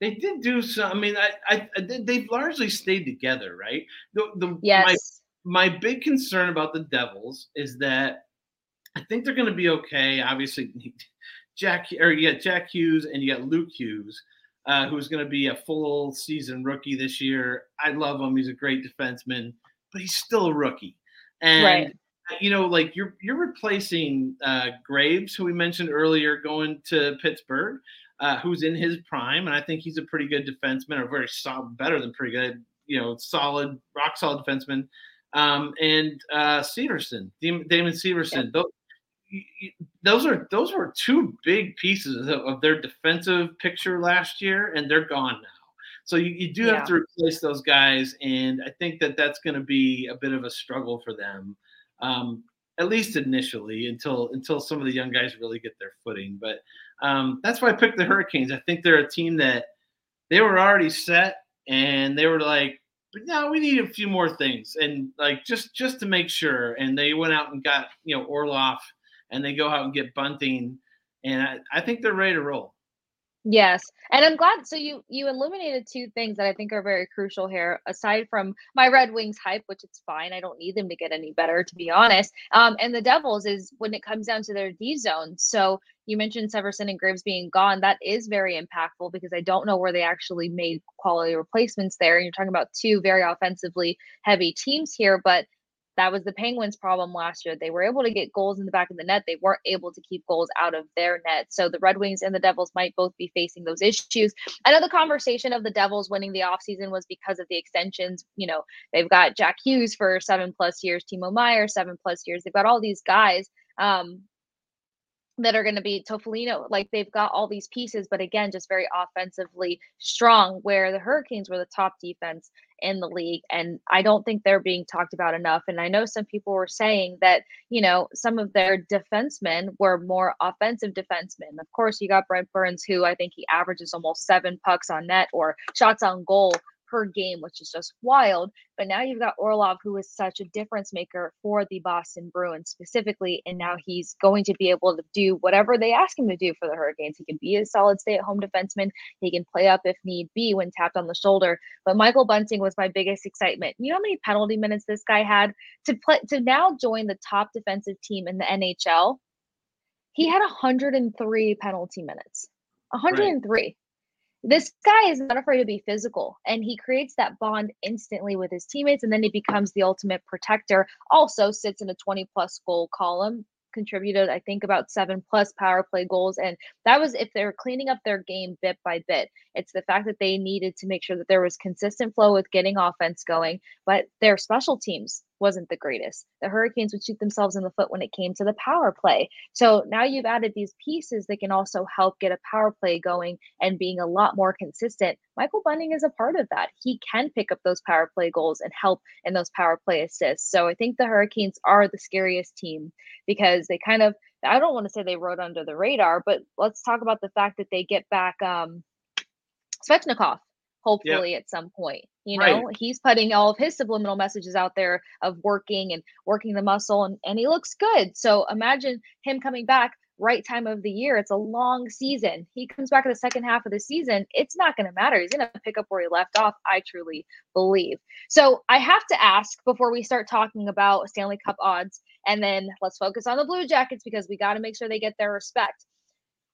they did do some. I mean, I, I, they've largely stayed together, right? The, the, yes. My, my big concern about the Devils is that I think they're going to be okay. Obviously, Jack or you got Jack Hughes and you got Luke Hughes, uh, who's going to be a full season rookie this year. I love him; he's a great defenseman, but he's still a rookie. And right. you know, like you're you're replacing uh, Graves, who we mentioned earlier, going to Pittsburgh, uh, who's in his prime, and I think he's a pretty good defenseman, or very solid, better than pretty good. You know, solid, rock solid defenseman. Um, and uh, Severson, Damon Severson. Yep those are those were two big pieces of, of, their defensive picture last year, and they're gone now. So you, you do yeah. have to replace those guys, and I think that that's going to be a bit of a struggle for them, um, at least initially, until until some of the young guys really get their footing. But um, that's why I picked the Hurricanes. I think they're a team that they were already set, and they were like, but no, we need a few more things, and like just just to make sure. And they went out and got you know Orlov and they go out and get bunting, and I, I think they're ready to roll. Yes, and I'm glad. So you you illuminated two things that I think are very crucial here. Aside from my Red Wings hype, which it's fine, I don't need them to get any better, to be honest. Um, and the Devils is when it comes down to their D zone. So you mentioned Severson and Graves being gone. That is very impactful because I don't know where they actually made quality replacements there. And you're talking about two very offensively heavy teams here, but that was the Penguins' problem last year. They were able to get goals in the back of the net. They weren't able to keep goals out of their net. So the Red Wings and the Devils might both be facing those issues. I know the conversation of the Devils winning the offseason was because of the extensions. You know, they've got Jack Hughes for seven plus years, Timo Meier, seven plus years. They've got all these guys. Um, that are going to be Toffolino. Like they've got all these pieces, but again, just very offensively strong. Where the Hurricanes were the top defense in the league, and I don't think they're being talked about enough. And I know some people were saying that you know some of their defensemen were more offensive defensemen. Of course, you got Brent Burns, who I think he averages almost seven pucks on net or shots on goal per game, which is just wild. But now you've got Orlov, who is such a difference maker for the Boston Bruins specifically. And now he's going to be able to do whatever they ask him to do for the Hurricanes. He can be a solid stay at home defenseman. He can play up if need be when tapped on the shoulder. But Michael Bunting was my biggest excitement. You know how many penalty minutes this guy had to play to now join the top defensive team in the NHL? He had 103 penalty minutes. 103. Right this guy is not afraid to be physical and he creates that bond instantly with his teammates and then he becomes the ultimate protector. Also sits in a 20 plus goal column contributed i think about seven plus power play goals and that was if they're cleaning up their game bit by bit. It's the fact that they needed to make sure that there was consistent flow with getting offense going but their special teams wasn't the greatest. The Hurricanes would shoot themselves in the foot when it came to the power play. So now you've added these pieces that can also help get a power play going and being a lot more consistent. Michael Bunting is a part of that. He can pick up those power play goals and help in those power play assists. So I think the Hurricanes are the scariest team because they kind of I don't want to say they rode under the radar, but let's talk about the fact that they get back um Svechnikov hopefully yep. at some point. You know, right. he's putting all of his subliminal messages out there of working and working the muscle and, and he looks good. So imagine him coming back right time of the year. It's a long season. He comes back in the second half of the season. It's not going to matter. He's going to pick up where he left off. I truly believe. So I have to ask before we start talking about Stanley Cup odds, and then let's focus on the Blue Jackets because we got to make sure they get their respect.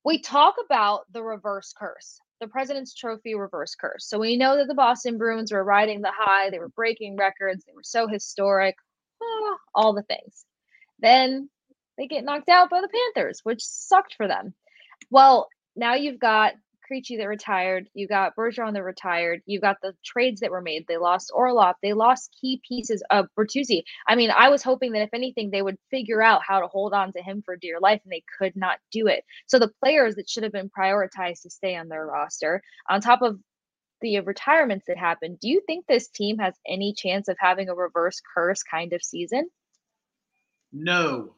we talk about the reverse curse, the President's Trophy reverse curse. So we know that the Boston Bruins were riding the high, they were breaking records, they were so historic, ah, all the things. Then they get knocked out by the Panthers, which sucked for them. Well, now you've got Krejci that retired. You got Bergeron that retired. You got the trades that were made. They lost Orlov. They lost key pieces of Bertuzzi. I mean, I was hoping that if anything, they would figure out how to hold on to him for dear life, and they could not do it. So the players that should have been prioritized to stay on their roster, on top of the retirements that happened, do you think this team has any chance of having a reverse curse kind of season? No.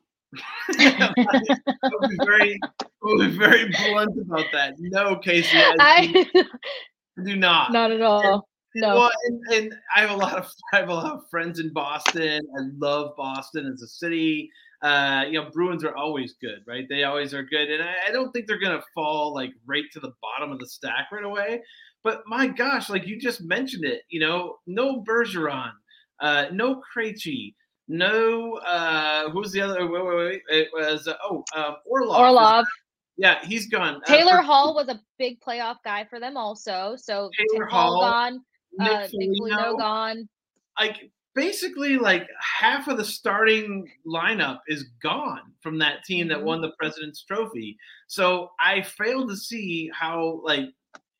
I'll be very, be very blunt about that. No, Casey, I, I do not. Not at all. No. Well, and, and, I have a lot of I have a lot of friends in Boston. I love Boston as a city. Uh, you know, Bruins are always good, right? They always are good, and I, I don't think they're gonna fall like right to the bottom of the stack right away. But my gosh, like you just mentioned it, you know, no Bergeron, uh, no Krejci, no, uh, who's the other? Wait, wait, wait. It was uh, oh um, Orlov. Orlov. Yeah, he's gone. Uh, Taylor uh, Hall was a big playoff guy for them also. So Taylor Hall gone. Nick, uh, Nick gone. Like basically, like half of the starting lineup is gone from that team that mm-hmm. won the President's Trophy. So I fail to see how, like,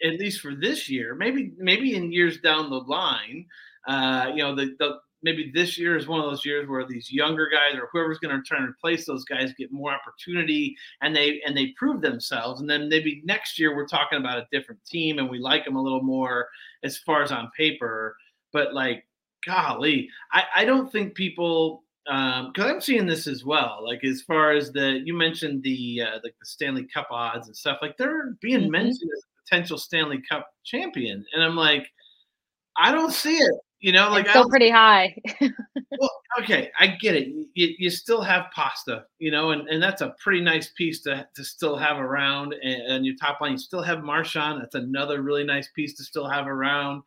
at least for this year, maybe maybe in years down the line, uh, you know, the, the maybe this year is one of those years where these younger guys or whoever's going to try and replace those guys get more opportunity and they and they prove themselves. And then maybe next year we're talking about a different team and we like them a little more as far as on paper. But like golly i i don't think people um because i'm seeing this as well. Like as far as the you mentioned the uh, like the stanley cup odds and stuff like they're being mm-hmm. mentioned as a potential stanley cup champion. And i'm like i don't see it you know, like it's still pretty high. well, okay, I get it. You, you still have pasta, you know, and, and that's a pretty nice piece to, to still have around. And, and your top line, you still have Marchand. That's another really nice piece to still have around.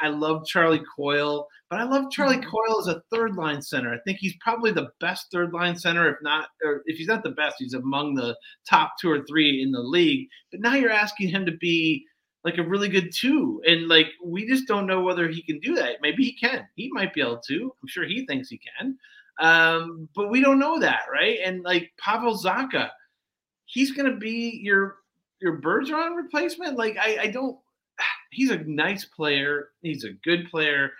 I love Charlie Coyle, but I love Charlie mm-hmm. Coyle as a third line center. I think he's probably the best third line center, if not, or if he's not the best, he's among the top two or three in the league. But now you're asking him to be like a really good two. And like we just don't know whether he can do that. Maybe he can. He might be able to. I'm sure he thinks he can. Um, but we don't know that, right? And like Pavel Zacha, he's gonna be your your Bergeron replacement. Like I, I don't he's a nice player, he's a good player.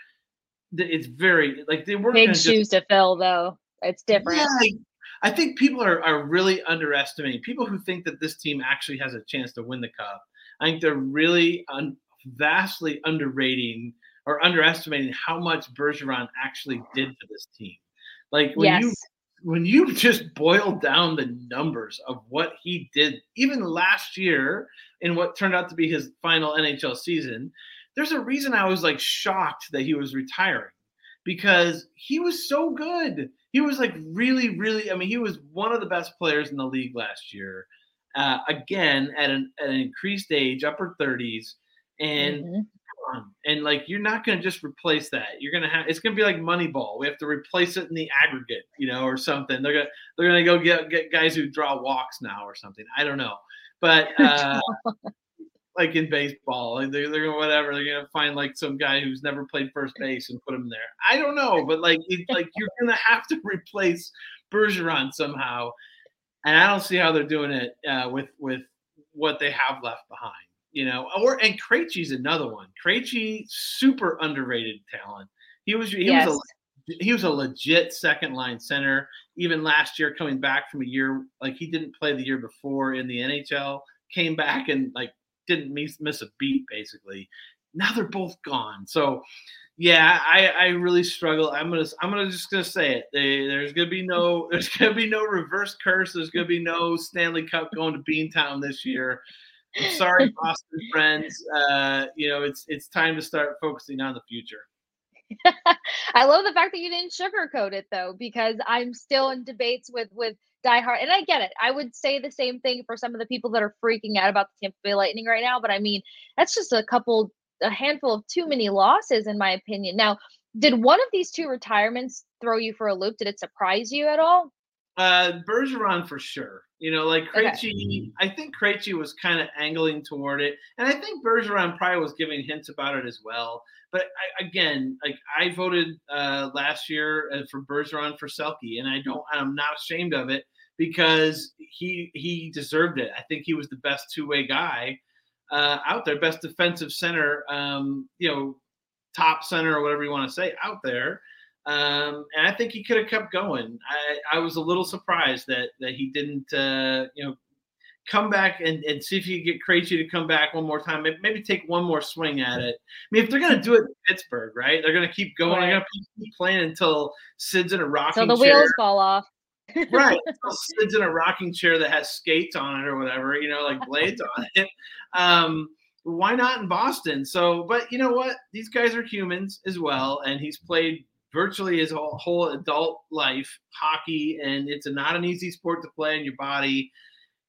It's very like they were big shoes just, to fill though. It's different. Yeah, like, I think people are, are really underestimating people who think that this team actually has a chance to win the cup I think they're really un- vastly underrating or underestimating how much Bergeron actually did for this team. Like when yes. you when you just boil down the numbers of what he did, even last year in what turned out to be his final NHL season, there's a reason I was like shocked that he was retiring because he was so good. He was like really, really. I mean, he was one of the best players in the league last year uh, again at an, at an increased age, upper 30s, and mm-hmm. and like you're not going to just replace that. You're going to have it's going to be like Moneyball. We have to replace it in the aggregate, you know, or something. They're gonna they're gonna go get get guys who draw walks now or something. I don't know, but. Uh, like in baseball, they're, they're gonna whatever. They're gonna find like some guy who's never played first base and put him there. I don't know, but like it, like you're gonna have to replace Bergeron somehow, and I don't see how they're doing it uh, with with what they have left behind. You know, or and Krejci's another one. Krejci, super underrated talent. He was he yes. was a he was a legit second line center. Even last year, coming back from a year like he didn't play the year before in the NHL, came back and like didn't miss, miss a beat basically. Now they're both gone. So yeah, I, I really struggle. I'm gonna I'm gonna just gonna say it. They, there's gonna be no there's gonna be no reverse curse. There's gonna be no Stanley Cup going to Beantown this year. I'm sorry, Boston friends. Uh, you know, it's it's time to start focusing on the future. I love the fact that you didn't sugarcoat it though, because I'm still in debates with with diehard, and I get it. I would say the same thing for some of the people that are freaking out about the Tampa Bay Lightning right now, but I mean, that's just a couple a handful of too many losses, in my opinion. Now, did one of these two retirements throw you for a loop? Did it surprise you at all? Uh, Bergeron for sure. You know, like Krejci, okay. I think Krejci was kind of angling toward it, and I think Bergeron probably was giving hints about it as well. But I, again, like I voted uh, last year uh, for Bergeron for Selke, and I don't, I'm not ashamed of it because he he deserved it. I think he was the best two way guy uh, out there, best defensive center, um, you know, top center or whatever you want to say out there. Um, and I think he could have kept going. I, I was a little surprised that that he didn't, uh, you know, come back and, and see if you get Krejci to come back one more time. Maybe take one more swing at it. I mean, if they're going to do it in Pittsburgh, right? They're going to keep going. Right. They're going to keep playing until Sid's in a rocking Until the chair. wheels fall off. Right. Sits in a rocking chair that has skates on it or whatever, you know, like blades on it. Um, why not in Boston? So, but you know what? These guys are humans as well, and he's played virtually his whole, whole adult life hockey, and it's not an easy sport to play in your body.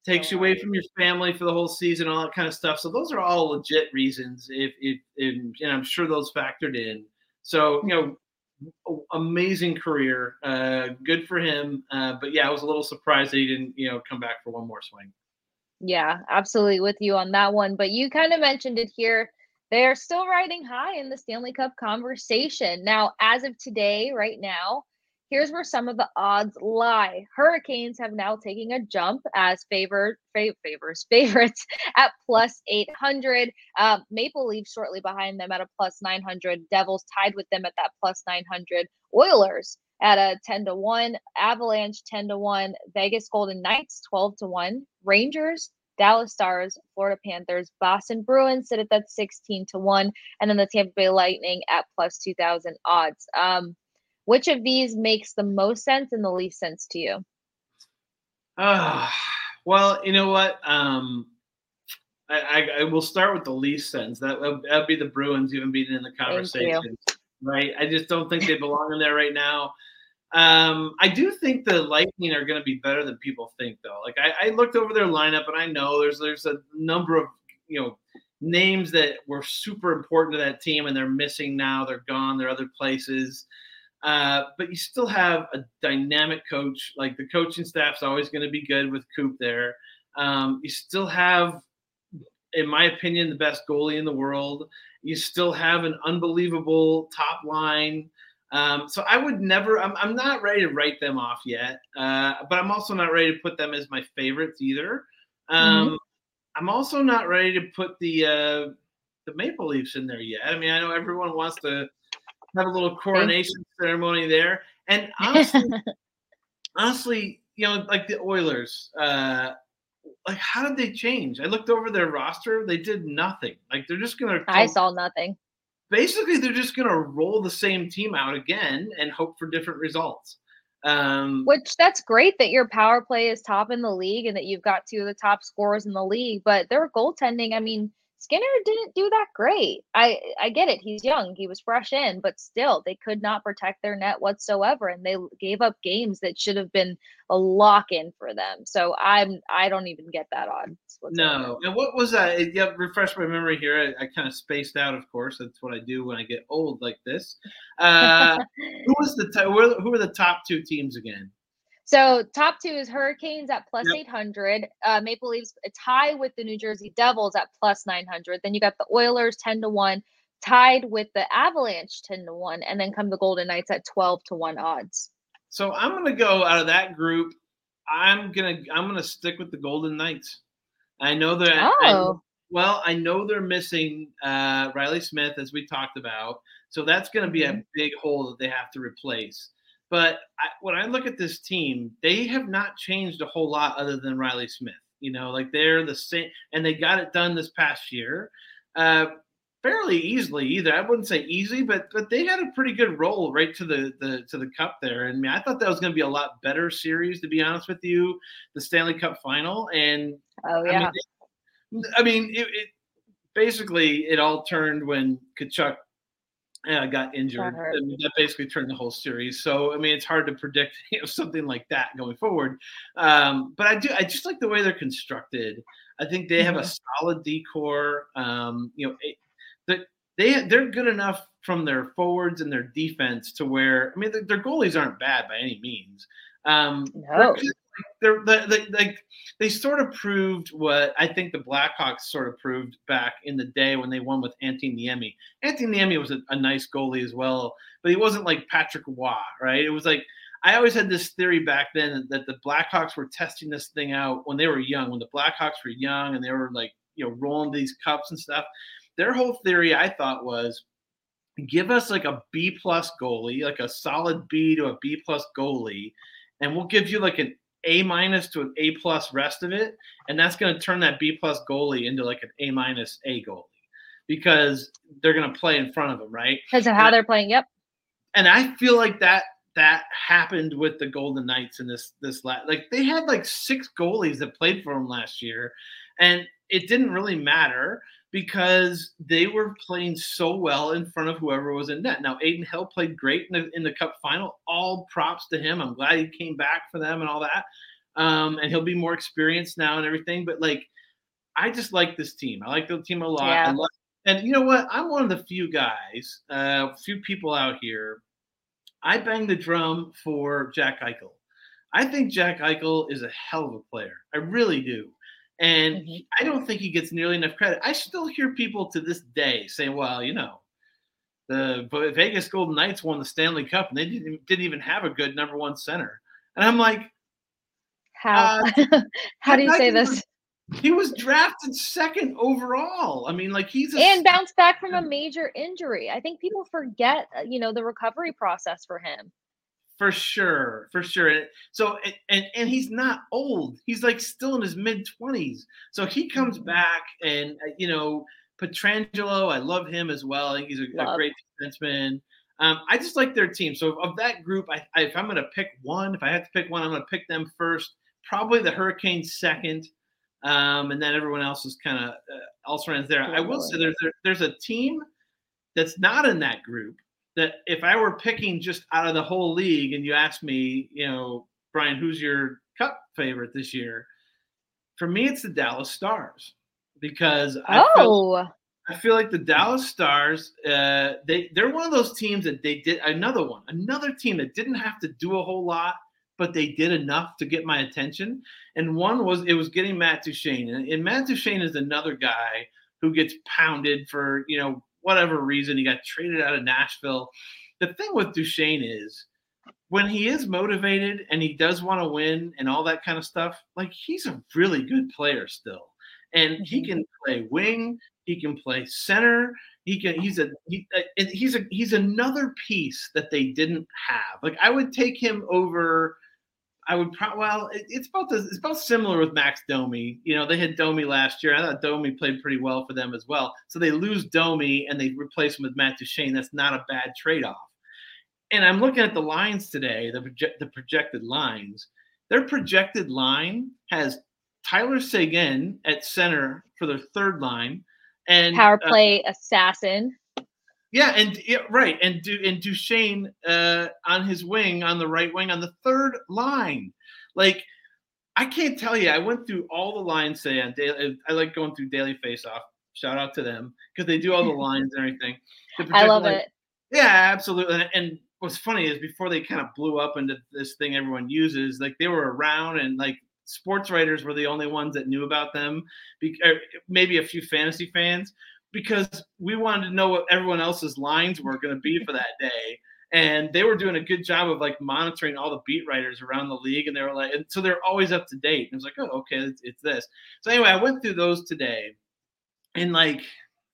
Takes you away from your family for the whole season, all that kind of stuff. So those are all legit reasons. If, if, if and I'm sure those factored in. So you know, amazing career, uh, good for him. Uh, but yeah, I was a little surprised that he didn't, you know, come back for one more swing. Yeah, absolutely with you on that one. But you kind of mentioned it here. They are still riding high in the Stanley Cup conversation. Now, as of today, right now, here's where some of the odds lie. Hurricanes have now taken a jump as favored fav- favors favorites at plus 800. Um, Maple Leafs shortly behind them at a plus 900. Devils tied with them at that plus 900. Oilers at a 10 to 1, Avalanche 10 to 1, Vegas Golden Knights 12 to 1, Rangers, Dallas Stars, Florida Panthers, Boston Bruins sit at that 16 to 1, and then the Tampa Bay Lightning at plus 2000 odds. Um, which of these makes the most sense and the least sense to you? Uh, well, you know what? Um, I, I, I will start with the least sense. That would be the Bruins even being in the conversation, right? I just don't think they belong in there right now. Um, I do think the Lightning are going to be better than people think, though. Like I, I looked over their lineup, and I know there's there's a number of you know names that were super important to that team, and they're missing now. They're gone. They're other places. Uh, but you still have a dynamic coach. Like the coaching staff's always going to be good with Coop there. Um, you still have, in my opinion, the best goalie in the world. You still have an unbelievable top line. Um, so I would never. I'm, I'm not ready to write them off yet, uh, but I'm also not ready to put them as my favorites either. Um, mm-hmm. I'm also not ready to put the uh, the Maple Leafs in there yet. I mean, I know everyone wants to have a little coronation ceremony there, and honestly, honestly, you know, like the Oilers, uh, like how did they change? I looked over their roster; they did nothing. Like they're just gonna. I saw nothing basically they're just to roll the same team out again and hope for different results. Um, Which that's great that your power play is top in the league and that you've got two of the top scorers in the league, but their goaltending, I mean, Skinner didn't do that great. I I get it. He's young. He was fresh in, but still they could not protect their net whatsoever and they gave up games that should have been a lock in for them. So I'm I don't even get that on. No. And what was that? Yeah, refresh my memory here. I, I kind of spaced out, of course. That's what I do when I get old like this. Uh, who was the t- who were the top two teams again? So top two is Hurricanes at plus yep. 800. Uh, Maple Leafs a tie with the New Jersey Devils at plus 900. Then you got the Oilers 10 to 1, tied with the Avalanche 10 to 1. And then come the Golden Knights at 12 to 1 odds. So I'm going to go out of that group. I'm going to I'm going to stick with the Golden Knights. I know that. Oh. I, well, I know they're missing uh, Reilly Smith, as we talked about. So that's going to be mm-hmm. a big hole that they have to replace. But I, when I look at this team, they have not changed a whole lot other than Reilly Smith. You know, like they're the same, and they got it done this past year. Uh, fairly easily either. I wouldn't say easy, but but they had a pretty good roll right to the, the to the cup there. And I, mean, I thought that was going to be a lot better series, to be honest with you, the Stanley Cup final. And oh yeah, I mean, I mean it, it, basically it all turned when Tkachuk uh, got injured. I mean, that basically turned the whole series. So I mean, it's hard to predict you know, something like that going forward. Um, but I do. I just like the way they're constructed. I think they have mm-hmm. a solid D corps. Um, you know, it, the, they they're good enough from their forwards and their defense to where I mean their, their goalies aren't bad by any means. Um, no. they're, they, they, like they sort of proved what I think the Blackhawks sort of proved back in the day when they won with Antti Niemi. Antti Niemi was a, a nice goalie as well, but he wasn't like Patrick Roy, right? It was like I always had this theory back then that the Blackhawks were testing this thing out when they were young, when the Blackhawks were young and they were like, you know, rolling these cups and stuff. Their whole theory, I thought, was give us like a B plus goalie, like a solid B to a B plus goalie, and we'll give you like an A minus to an A plus rest of it, and that's going to turn that B plus goalie into like an A minus A goalie because they're going to play in front of them, right? Because of how and they're playing. Yep. And I feel like that that happened with the Golden Knights in this this last like they had like six goalies that played for them last year, and it didn't really matter because they were playing so well in front of whoever was in net. Now, Adin Hill played great in the, in the cup final. All props to him. I'm glad he came back for them and all that. Um, and he'll be more experienced now and everything. But like, I just like this team. I like the team a lot. Yeah. Love, and you know what? I'm one of the few guys, a uh, few people out here. I bang the drum for Jack Eichel. I think Jack Eichel is a hell of a player. I really do. And mm-hmm. I don't think he gets nearly enough credit. I still hear people to this day saying, well, you know, the Vegas Golden Knights won the Stanley Cup and they didn't, didn't even have a good number one center. And I'm like, how? Uh, how do you say this? He was drafted second overall. I mean, like he's a and bounced back from a major injury. I think people forget, uh, you know, the recovery process for him for sure, for sure. So and and he's not old. He's like still in his mid twenties. So he comes mm-hmm. back, and uh, you know Pietrangelo, I love him as well. I think he's a, a great defenseman. Um, I just like their team. So of that group, I, I, if I'm going to pick one, if I have to pick one, I'm going to pick them first. Probably the Hurricanes second, um, and then everyone else is kind of uh, also runs there. I will say there's there, there's a team that's not in that group that if I were picking just out of the whole league and you asked me, you know, Brian, who's your cup favorite this year? For me, it's the Dallas Stars because I oh. Feel, I feel like the Dallas Stars, uh, they they're one of those teams that they did another one, another team that didn't have to do a whole lot, but they did enough to get my attention. And one was it was getting Matt Duchene, and, and Matt Duchene is another guy who gets pounded for you know whatever reason, he got traded out of Nashville. The thing with Duchene is when he is motivated and he does want to win and all that kind of stuff, like he's a really good player still. And he mm-hmm. can play wing, he can play center, he can he's a he, uh, he's a he's another piece that they didn't have. Like I would take him over I would probably well, it, it's about the, it's about similar with Max Domi. You know, they had Domi last year. I thought Domi played pretty well for them as well. So they lose Domi and they replace him with Matt Duchene. That's not a bad trade off. And I'm looking at the lines today, the project, the projected lines. Their projected line has Tyler Seguin at center for their third line, and power uh, play uh, assassin. Yeah, and yeah, right, and Du and Duchene uh, on his wing, on the right wing, on the third line. Like, I can't tell you. I went through all the lines today on daily. I like going through Daily Face Off. Shout out to them because they do all the lines and everything. I love line, it. Yeah, absolutely. And, and what's funny is before they kind of blew up into this thing everyone uses, like they were around and like sports writers were the only ones that knew about them. Be, maybe a few fantasy fans, because we wanted to know what everyone else's lines were going to be for that day. And they were doing a good job of like monitoring all the beat writers around the league, and they were like, and so they're always up to date. And it was like, oh, okay, it's, it's this. So anyway, I went through those today, and like,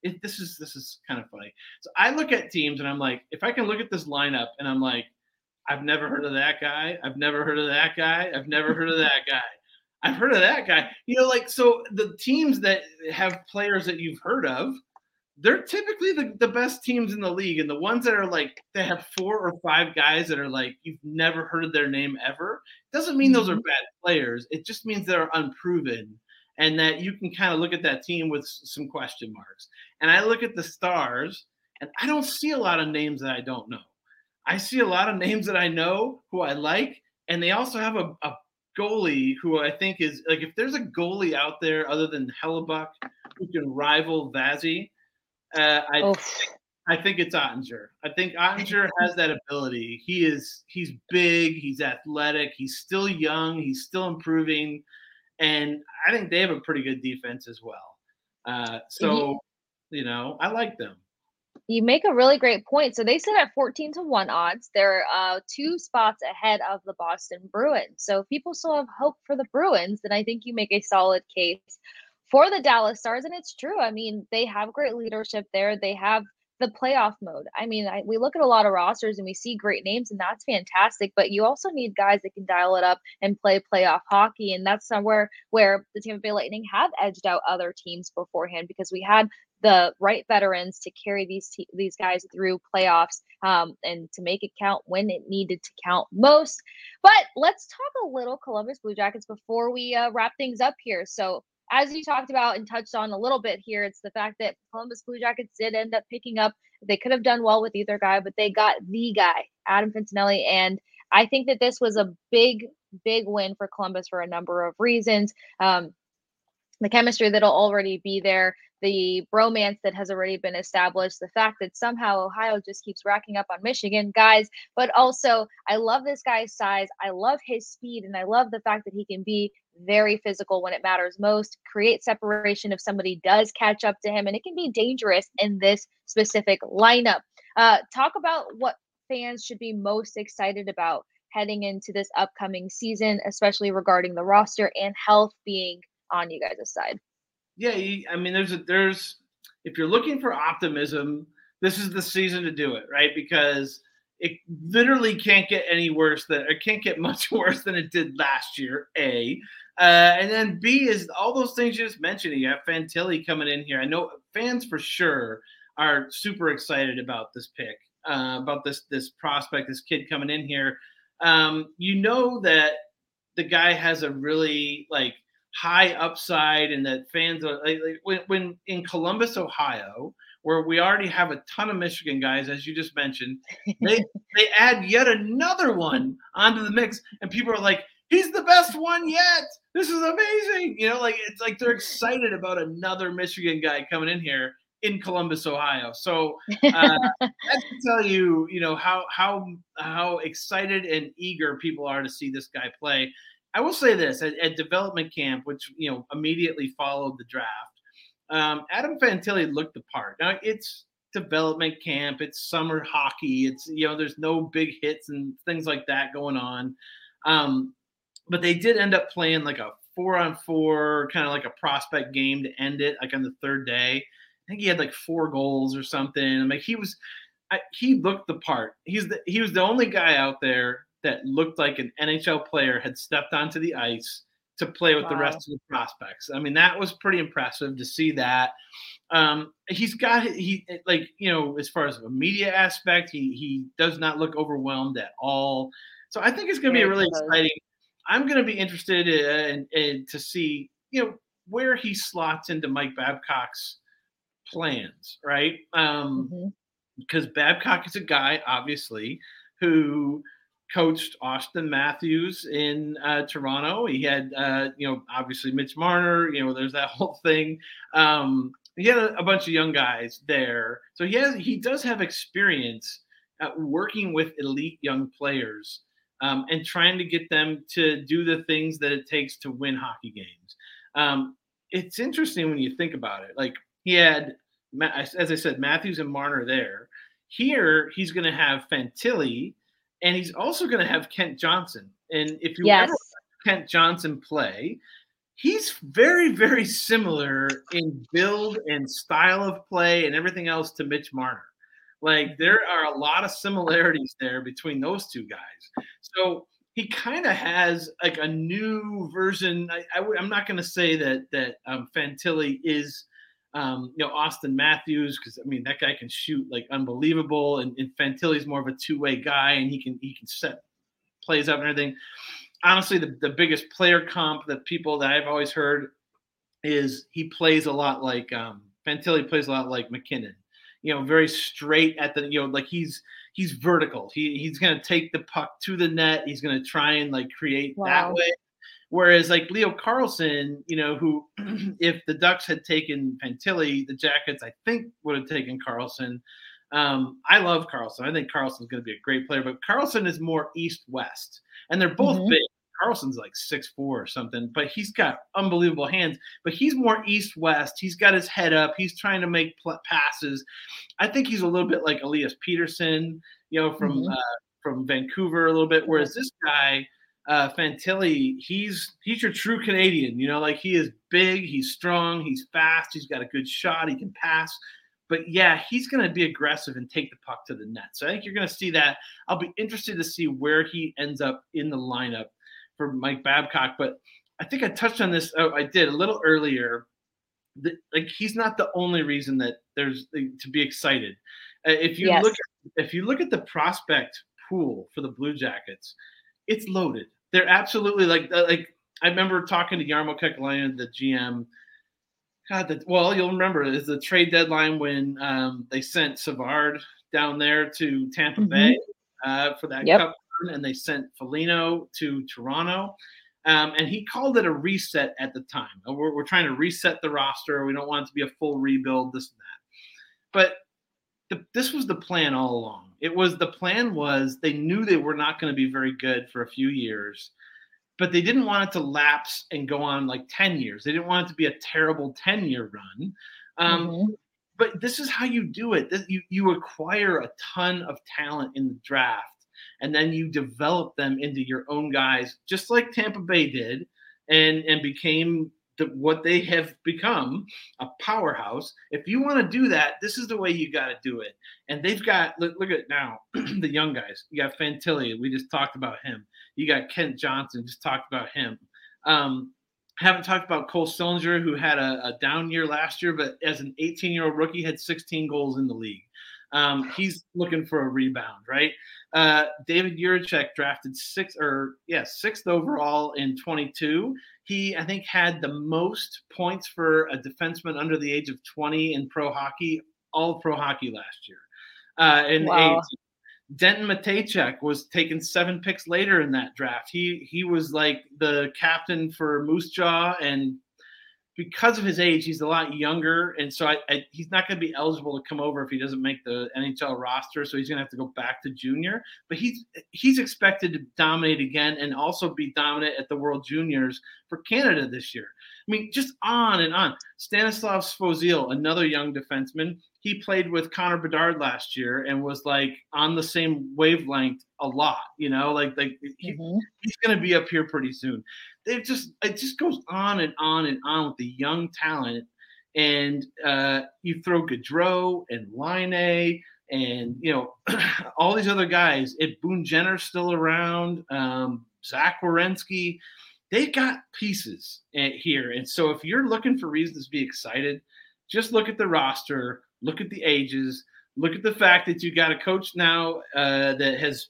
it, this is this is kind of funny. So I look at teams, and I'm like, if I can look at this lineup, and I'm like, I've never heard of that guy. I've never heard of that guy. I've never heard of that guy. I've heard of that guy. You know, like so the teams that have players that you've heard of, they're typically the, the best teams in the league. And the ones that are like, they have four or five guys that are like, you've never heard of their name ever, doesn't mean those are mm-hmm. bad players. It just means they're unproven and that you can kind of look at that team with some question marks. And I look at the stars and I don't see a lot of names that I don't know. I see a lot of names that I know who I like. And they also have a, a goalie who I think is like, if there's a goalie out there other than Hellebuyck who can rival Vazzy, uh, I, I think it's Oettinger. I think Oettinger has that ability. He is he's big, he's athletic, he's still young, he's still improving, and I think they have a pretty good defense as well. Uh, so, you know, I like them. You make a really great point. So they sit at 14 to 1 odds. They're uh, two spots ahead of the Boston Bruins. So if people still have hope for the Bruins, then I think you make a solid case for the Dallas Stars. And it's true. I mean, they have great leadership there. They have the playoff mode. I mean, I, we look at a lot of rosters and we see great names, and that's fantastic. But you also need guys that can dial it up and play playoff hockey, and that's somewhere where the Tampa Bay Lightning have edged out other teams beforehand because we had the right veterans to carry these te- these guys through playoffs um, and to make it count when it needed to count most. But let's talk a little Columbus Blue Jackets before we uh, wrap things up here. So as you talked about and touched on a little bit here, it's the fact that Columbus Blue Jackets did end up picking up. They could have done well with either guy, but they got the guy, Adam Fantilli. And I think that this was a big, big win for Columbus for a number of reasons. Um, the chemistry that'll already be there, the bromance that has already been established, the fact that somehow Ohio just keeps racking up on Michigan guys, but also I love this guy's size. I love his speed, and I love the fact that he can be very physical when it matters most, create separation if somebody does catch up to him, and it can be dangerous in this specific lineup. Uh, talk about what fans should be most excited about heading into this upcoming season, especially regarding the roster and health being on you guys' side. Yeah, I mean, there's a, there's if you're looking for optimism, this is the season to do it, right? Because it literally can't get any worse than it can't get much worse than it did last year. A, uh, and then B is all those things you just mentioned. You have Fantilli coming in here. I know fans for sure are super excited about this pick, uh, about this this prospect, this kid coming in here. Um, you know that the guy has a really like high upside, and that fans are like, like when, when in Columbus, Ohio where we already have a ton of Michigan guys, as you just mentioned. They they add yet another one onto the mix, and people are like, "He's the best one yet! This is amazing!" You know, like it's like they're excited about another Michigan guy coming in here in Columbus, Ohio. So uh, that can tell you, you know, how how how excited and eager people are to see this guy play. I will say this at, at development camp, which you know immediately followed the draft um, Adam Fantilli looked the part. Now it's development camp, it's summer hockey, it's you know there's no big hits and things like that going on. Um, but they did end up playing like a four on four, kind of like a prospect game to end it, like on the third day. I think he had like four goals or something. I mean, he was, I, he looked the part. He's the, he was the only guy out there that looked like an NHL player had stepped onto the ice to play with wow. the rest of the prospects. I mean, that was pretty impressive to see that. Um, he's got he like you know as far as a media aspect, he he does not look overwhelmed at all. So I think it's going to be really exciting. I'm going to be interested in, in, to see you know where he slots into Mike Babcock's plans, right? Um, mm-hmm. Because Babcock is a guy, obviously, who coached Auston Matthews in uh, Toronto. He had, uh, you know, obviously Mitch Marner. You know, there's that whole thing. Um, he had a, a, bunch of young guys there, so he has he does have experience at working with elite young players um, and trying to get them to do the things that it takes to win hockey games. Um, it's interesting when you think about it. Like he had, as I said, Matthews and Marner there. Here, he's going to have Fantilli and he's also going to have Kent Johnson. And if you yes. ever Kent Johnson play, he's very, very similar in build and style of play and everything else to Mitch Marner. Like there are a lot of similarities there between those two guys. So he kind of has like a new version. I, I am not going to say that that um, Fantilli is um, you know, Auston Matthews, because I mean that guy can shoot like unbelievable, and, and Fantilli's more of a two-way guy, and he can he can set plays up and everything. Honestly, the, the biggest player comp that people that I've always heard is he plays a lot like um, Fantilli plays a lot like MacKinnon. You know, very straight at the you know like he's he's vertical. He he's gonna take the puck to the net. He's gonna try and like create wow. that way. Whereas like Leo Carlsson, you know, who if the Ducks had taken Fantilli, the Jackets I think would have taken Carlsson. Um, I love Carlsson. I think Carlsson's going to be a great player, but Carlsson is more east west, and they're both mm-hmm. big. Carlsson's like six four or something, but he's got unbelievable hands. But he's more east west. He's got his head up. He's trying to make pl- passes. I think he's a little bit like Elias Pettersson, you know, from mm-hmm. uh, from Vancouver a little bit. Whereas this guy, uh, Fantilli, he's he's your true Canadian. You know, like he is big, he's strong, he's fast, he's got a good shot, he can pass. But yeah, he's going to be aggressive and take the puck to the net. So I think you're going to see that. I'll be interested to see where he ends up in the lineup for Mike Babcock. But I think I touched on this. Oh, I did a little earlier. The, like he's not the only reason that there's to be excited. Uh, if you yes. look at, if you look at the prospect pool for the Blue Jackets, it's loaded. They're absolutely like uh, like I remember talking to Jarmo Kekalainen, the GM. God, the, well, you'll remember is the trade deadline when um, they sent Savard down there to Tampa mm-hmm. Bay uh, for that yep. cup and they sent Foligno to Toronto. Um, and he called it a reset at the time. We're, we're, trying to reset the roster. We don't want it to be a full rebuild, this and that. But the, this was the plan all along. It was the plan was they knew they were not going to be very good for a few years, but they didn't want it to lapse and go on like 10 years. They didn't want it to be a terrible 10 year run. Um, mm-hmm. But this is how you do it. You, you acquire a ton of talent in the draft and then you develop them into your own guys, just like Tampa Bay did, and and became what they have become a powerhouse. If you want to do that, this is the way you got to do it. And they've got look, look at now the young guys. You got Fantilli, we just talked about him. You got Kent Johnson, just talked about him. Um, haven't talked about Cole Sillinger, who had a, a, down year last year, but as an 18 year old rookie, had 16 goals in the league. Um, he's looking for a rebound, right? Uh, David Jiricek drafted six or yeah sixth overall in 22. He I think had the most points for a defenseman under the age of 20 in pro hockey, all pro hockey last year. Uh, and wow. Denton Mateychuk was taken seven picks later in that draft. He he was like the captain for Moose Jaw and because of his age, he's a lot younger, and so I, I, he's not going to be eligible to come over if he doesn't make the NHL roster. So he's going to have to go back to junior. But he's he's expected to dominate again and also be dominant at the World Juniors for Canada this year. I mean, just on and on. Stanislav Svozil, another young defenseman, he played with Connor Bedard last year and was like on the same wavelength a lot. You know, like like he, mm-hmm. he's going to be up here pretty soon. It just it just goes on and on and on with the young talent. And uh, you throw Gaudreau and Laine and you know all these other guys. If Boone Jenner's still around, um, Zach Werenski they've got pieces here. And so if you're looking for reasons to be excited, just look at the roster, look at the ages, look at the fact that you got a coach now uh, that has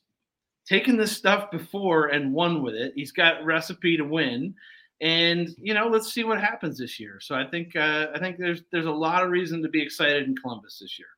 taken this stuff before and won with it. He's got recipe to win. And you know, let's see what happens this year. So I think uh, I think there's there's a lot of reason to be excited in Columbus this year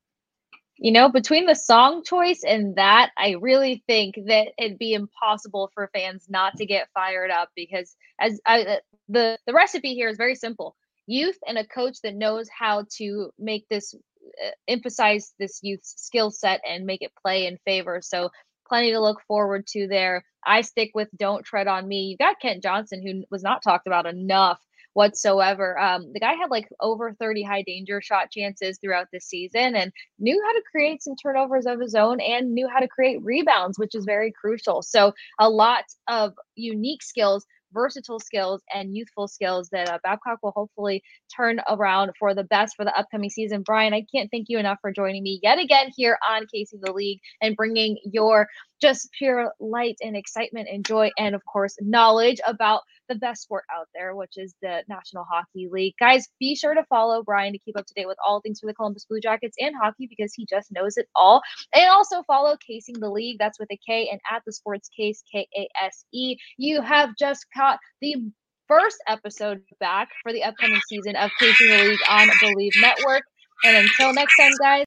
you know, between the song choice and that, I really think that it'd be impossible for fans not to get fired up because as I, uh, the the recipe here is very simple: youth and a coach that knows how to make this uh, emphasize this youth's skill set and make it play in favor. So plenty to look forward to there. I stick with "Don't Tread on Me." You got Kent Johnson, who was not talked about enough whatsoever. Um, the guy had like over 30 high danger shot chances throughout the season and knew how to create some turnovers of his own and knew how to create rebounds, which is very crucial. So, a lot of unique skills versatile skills and youthful skills that uh, Babcock will hopefully turn around for the best for the upcoming season. Brian, I can't thank you enough for joining me yet again here on Kasing the League and bringing your just pure light and excitement and joy and of course knowledge about the best sport out there which is the national hockey league. Guys be sure to follow brian to keep up to date with all things for the columbus blue jackets and hockey because he just knows it all. And also follow Kasing the league that's with a k and at the sports case k-a-s-e you have just caught the first episode back for the upcoming season of Kasing the league on Bleav network. And until next time guys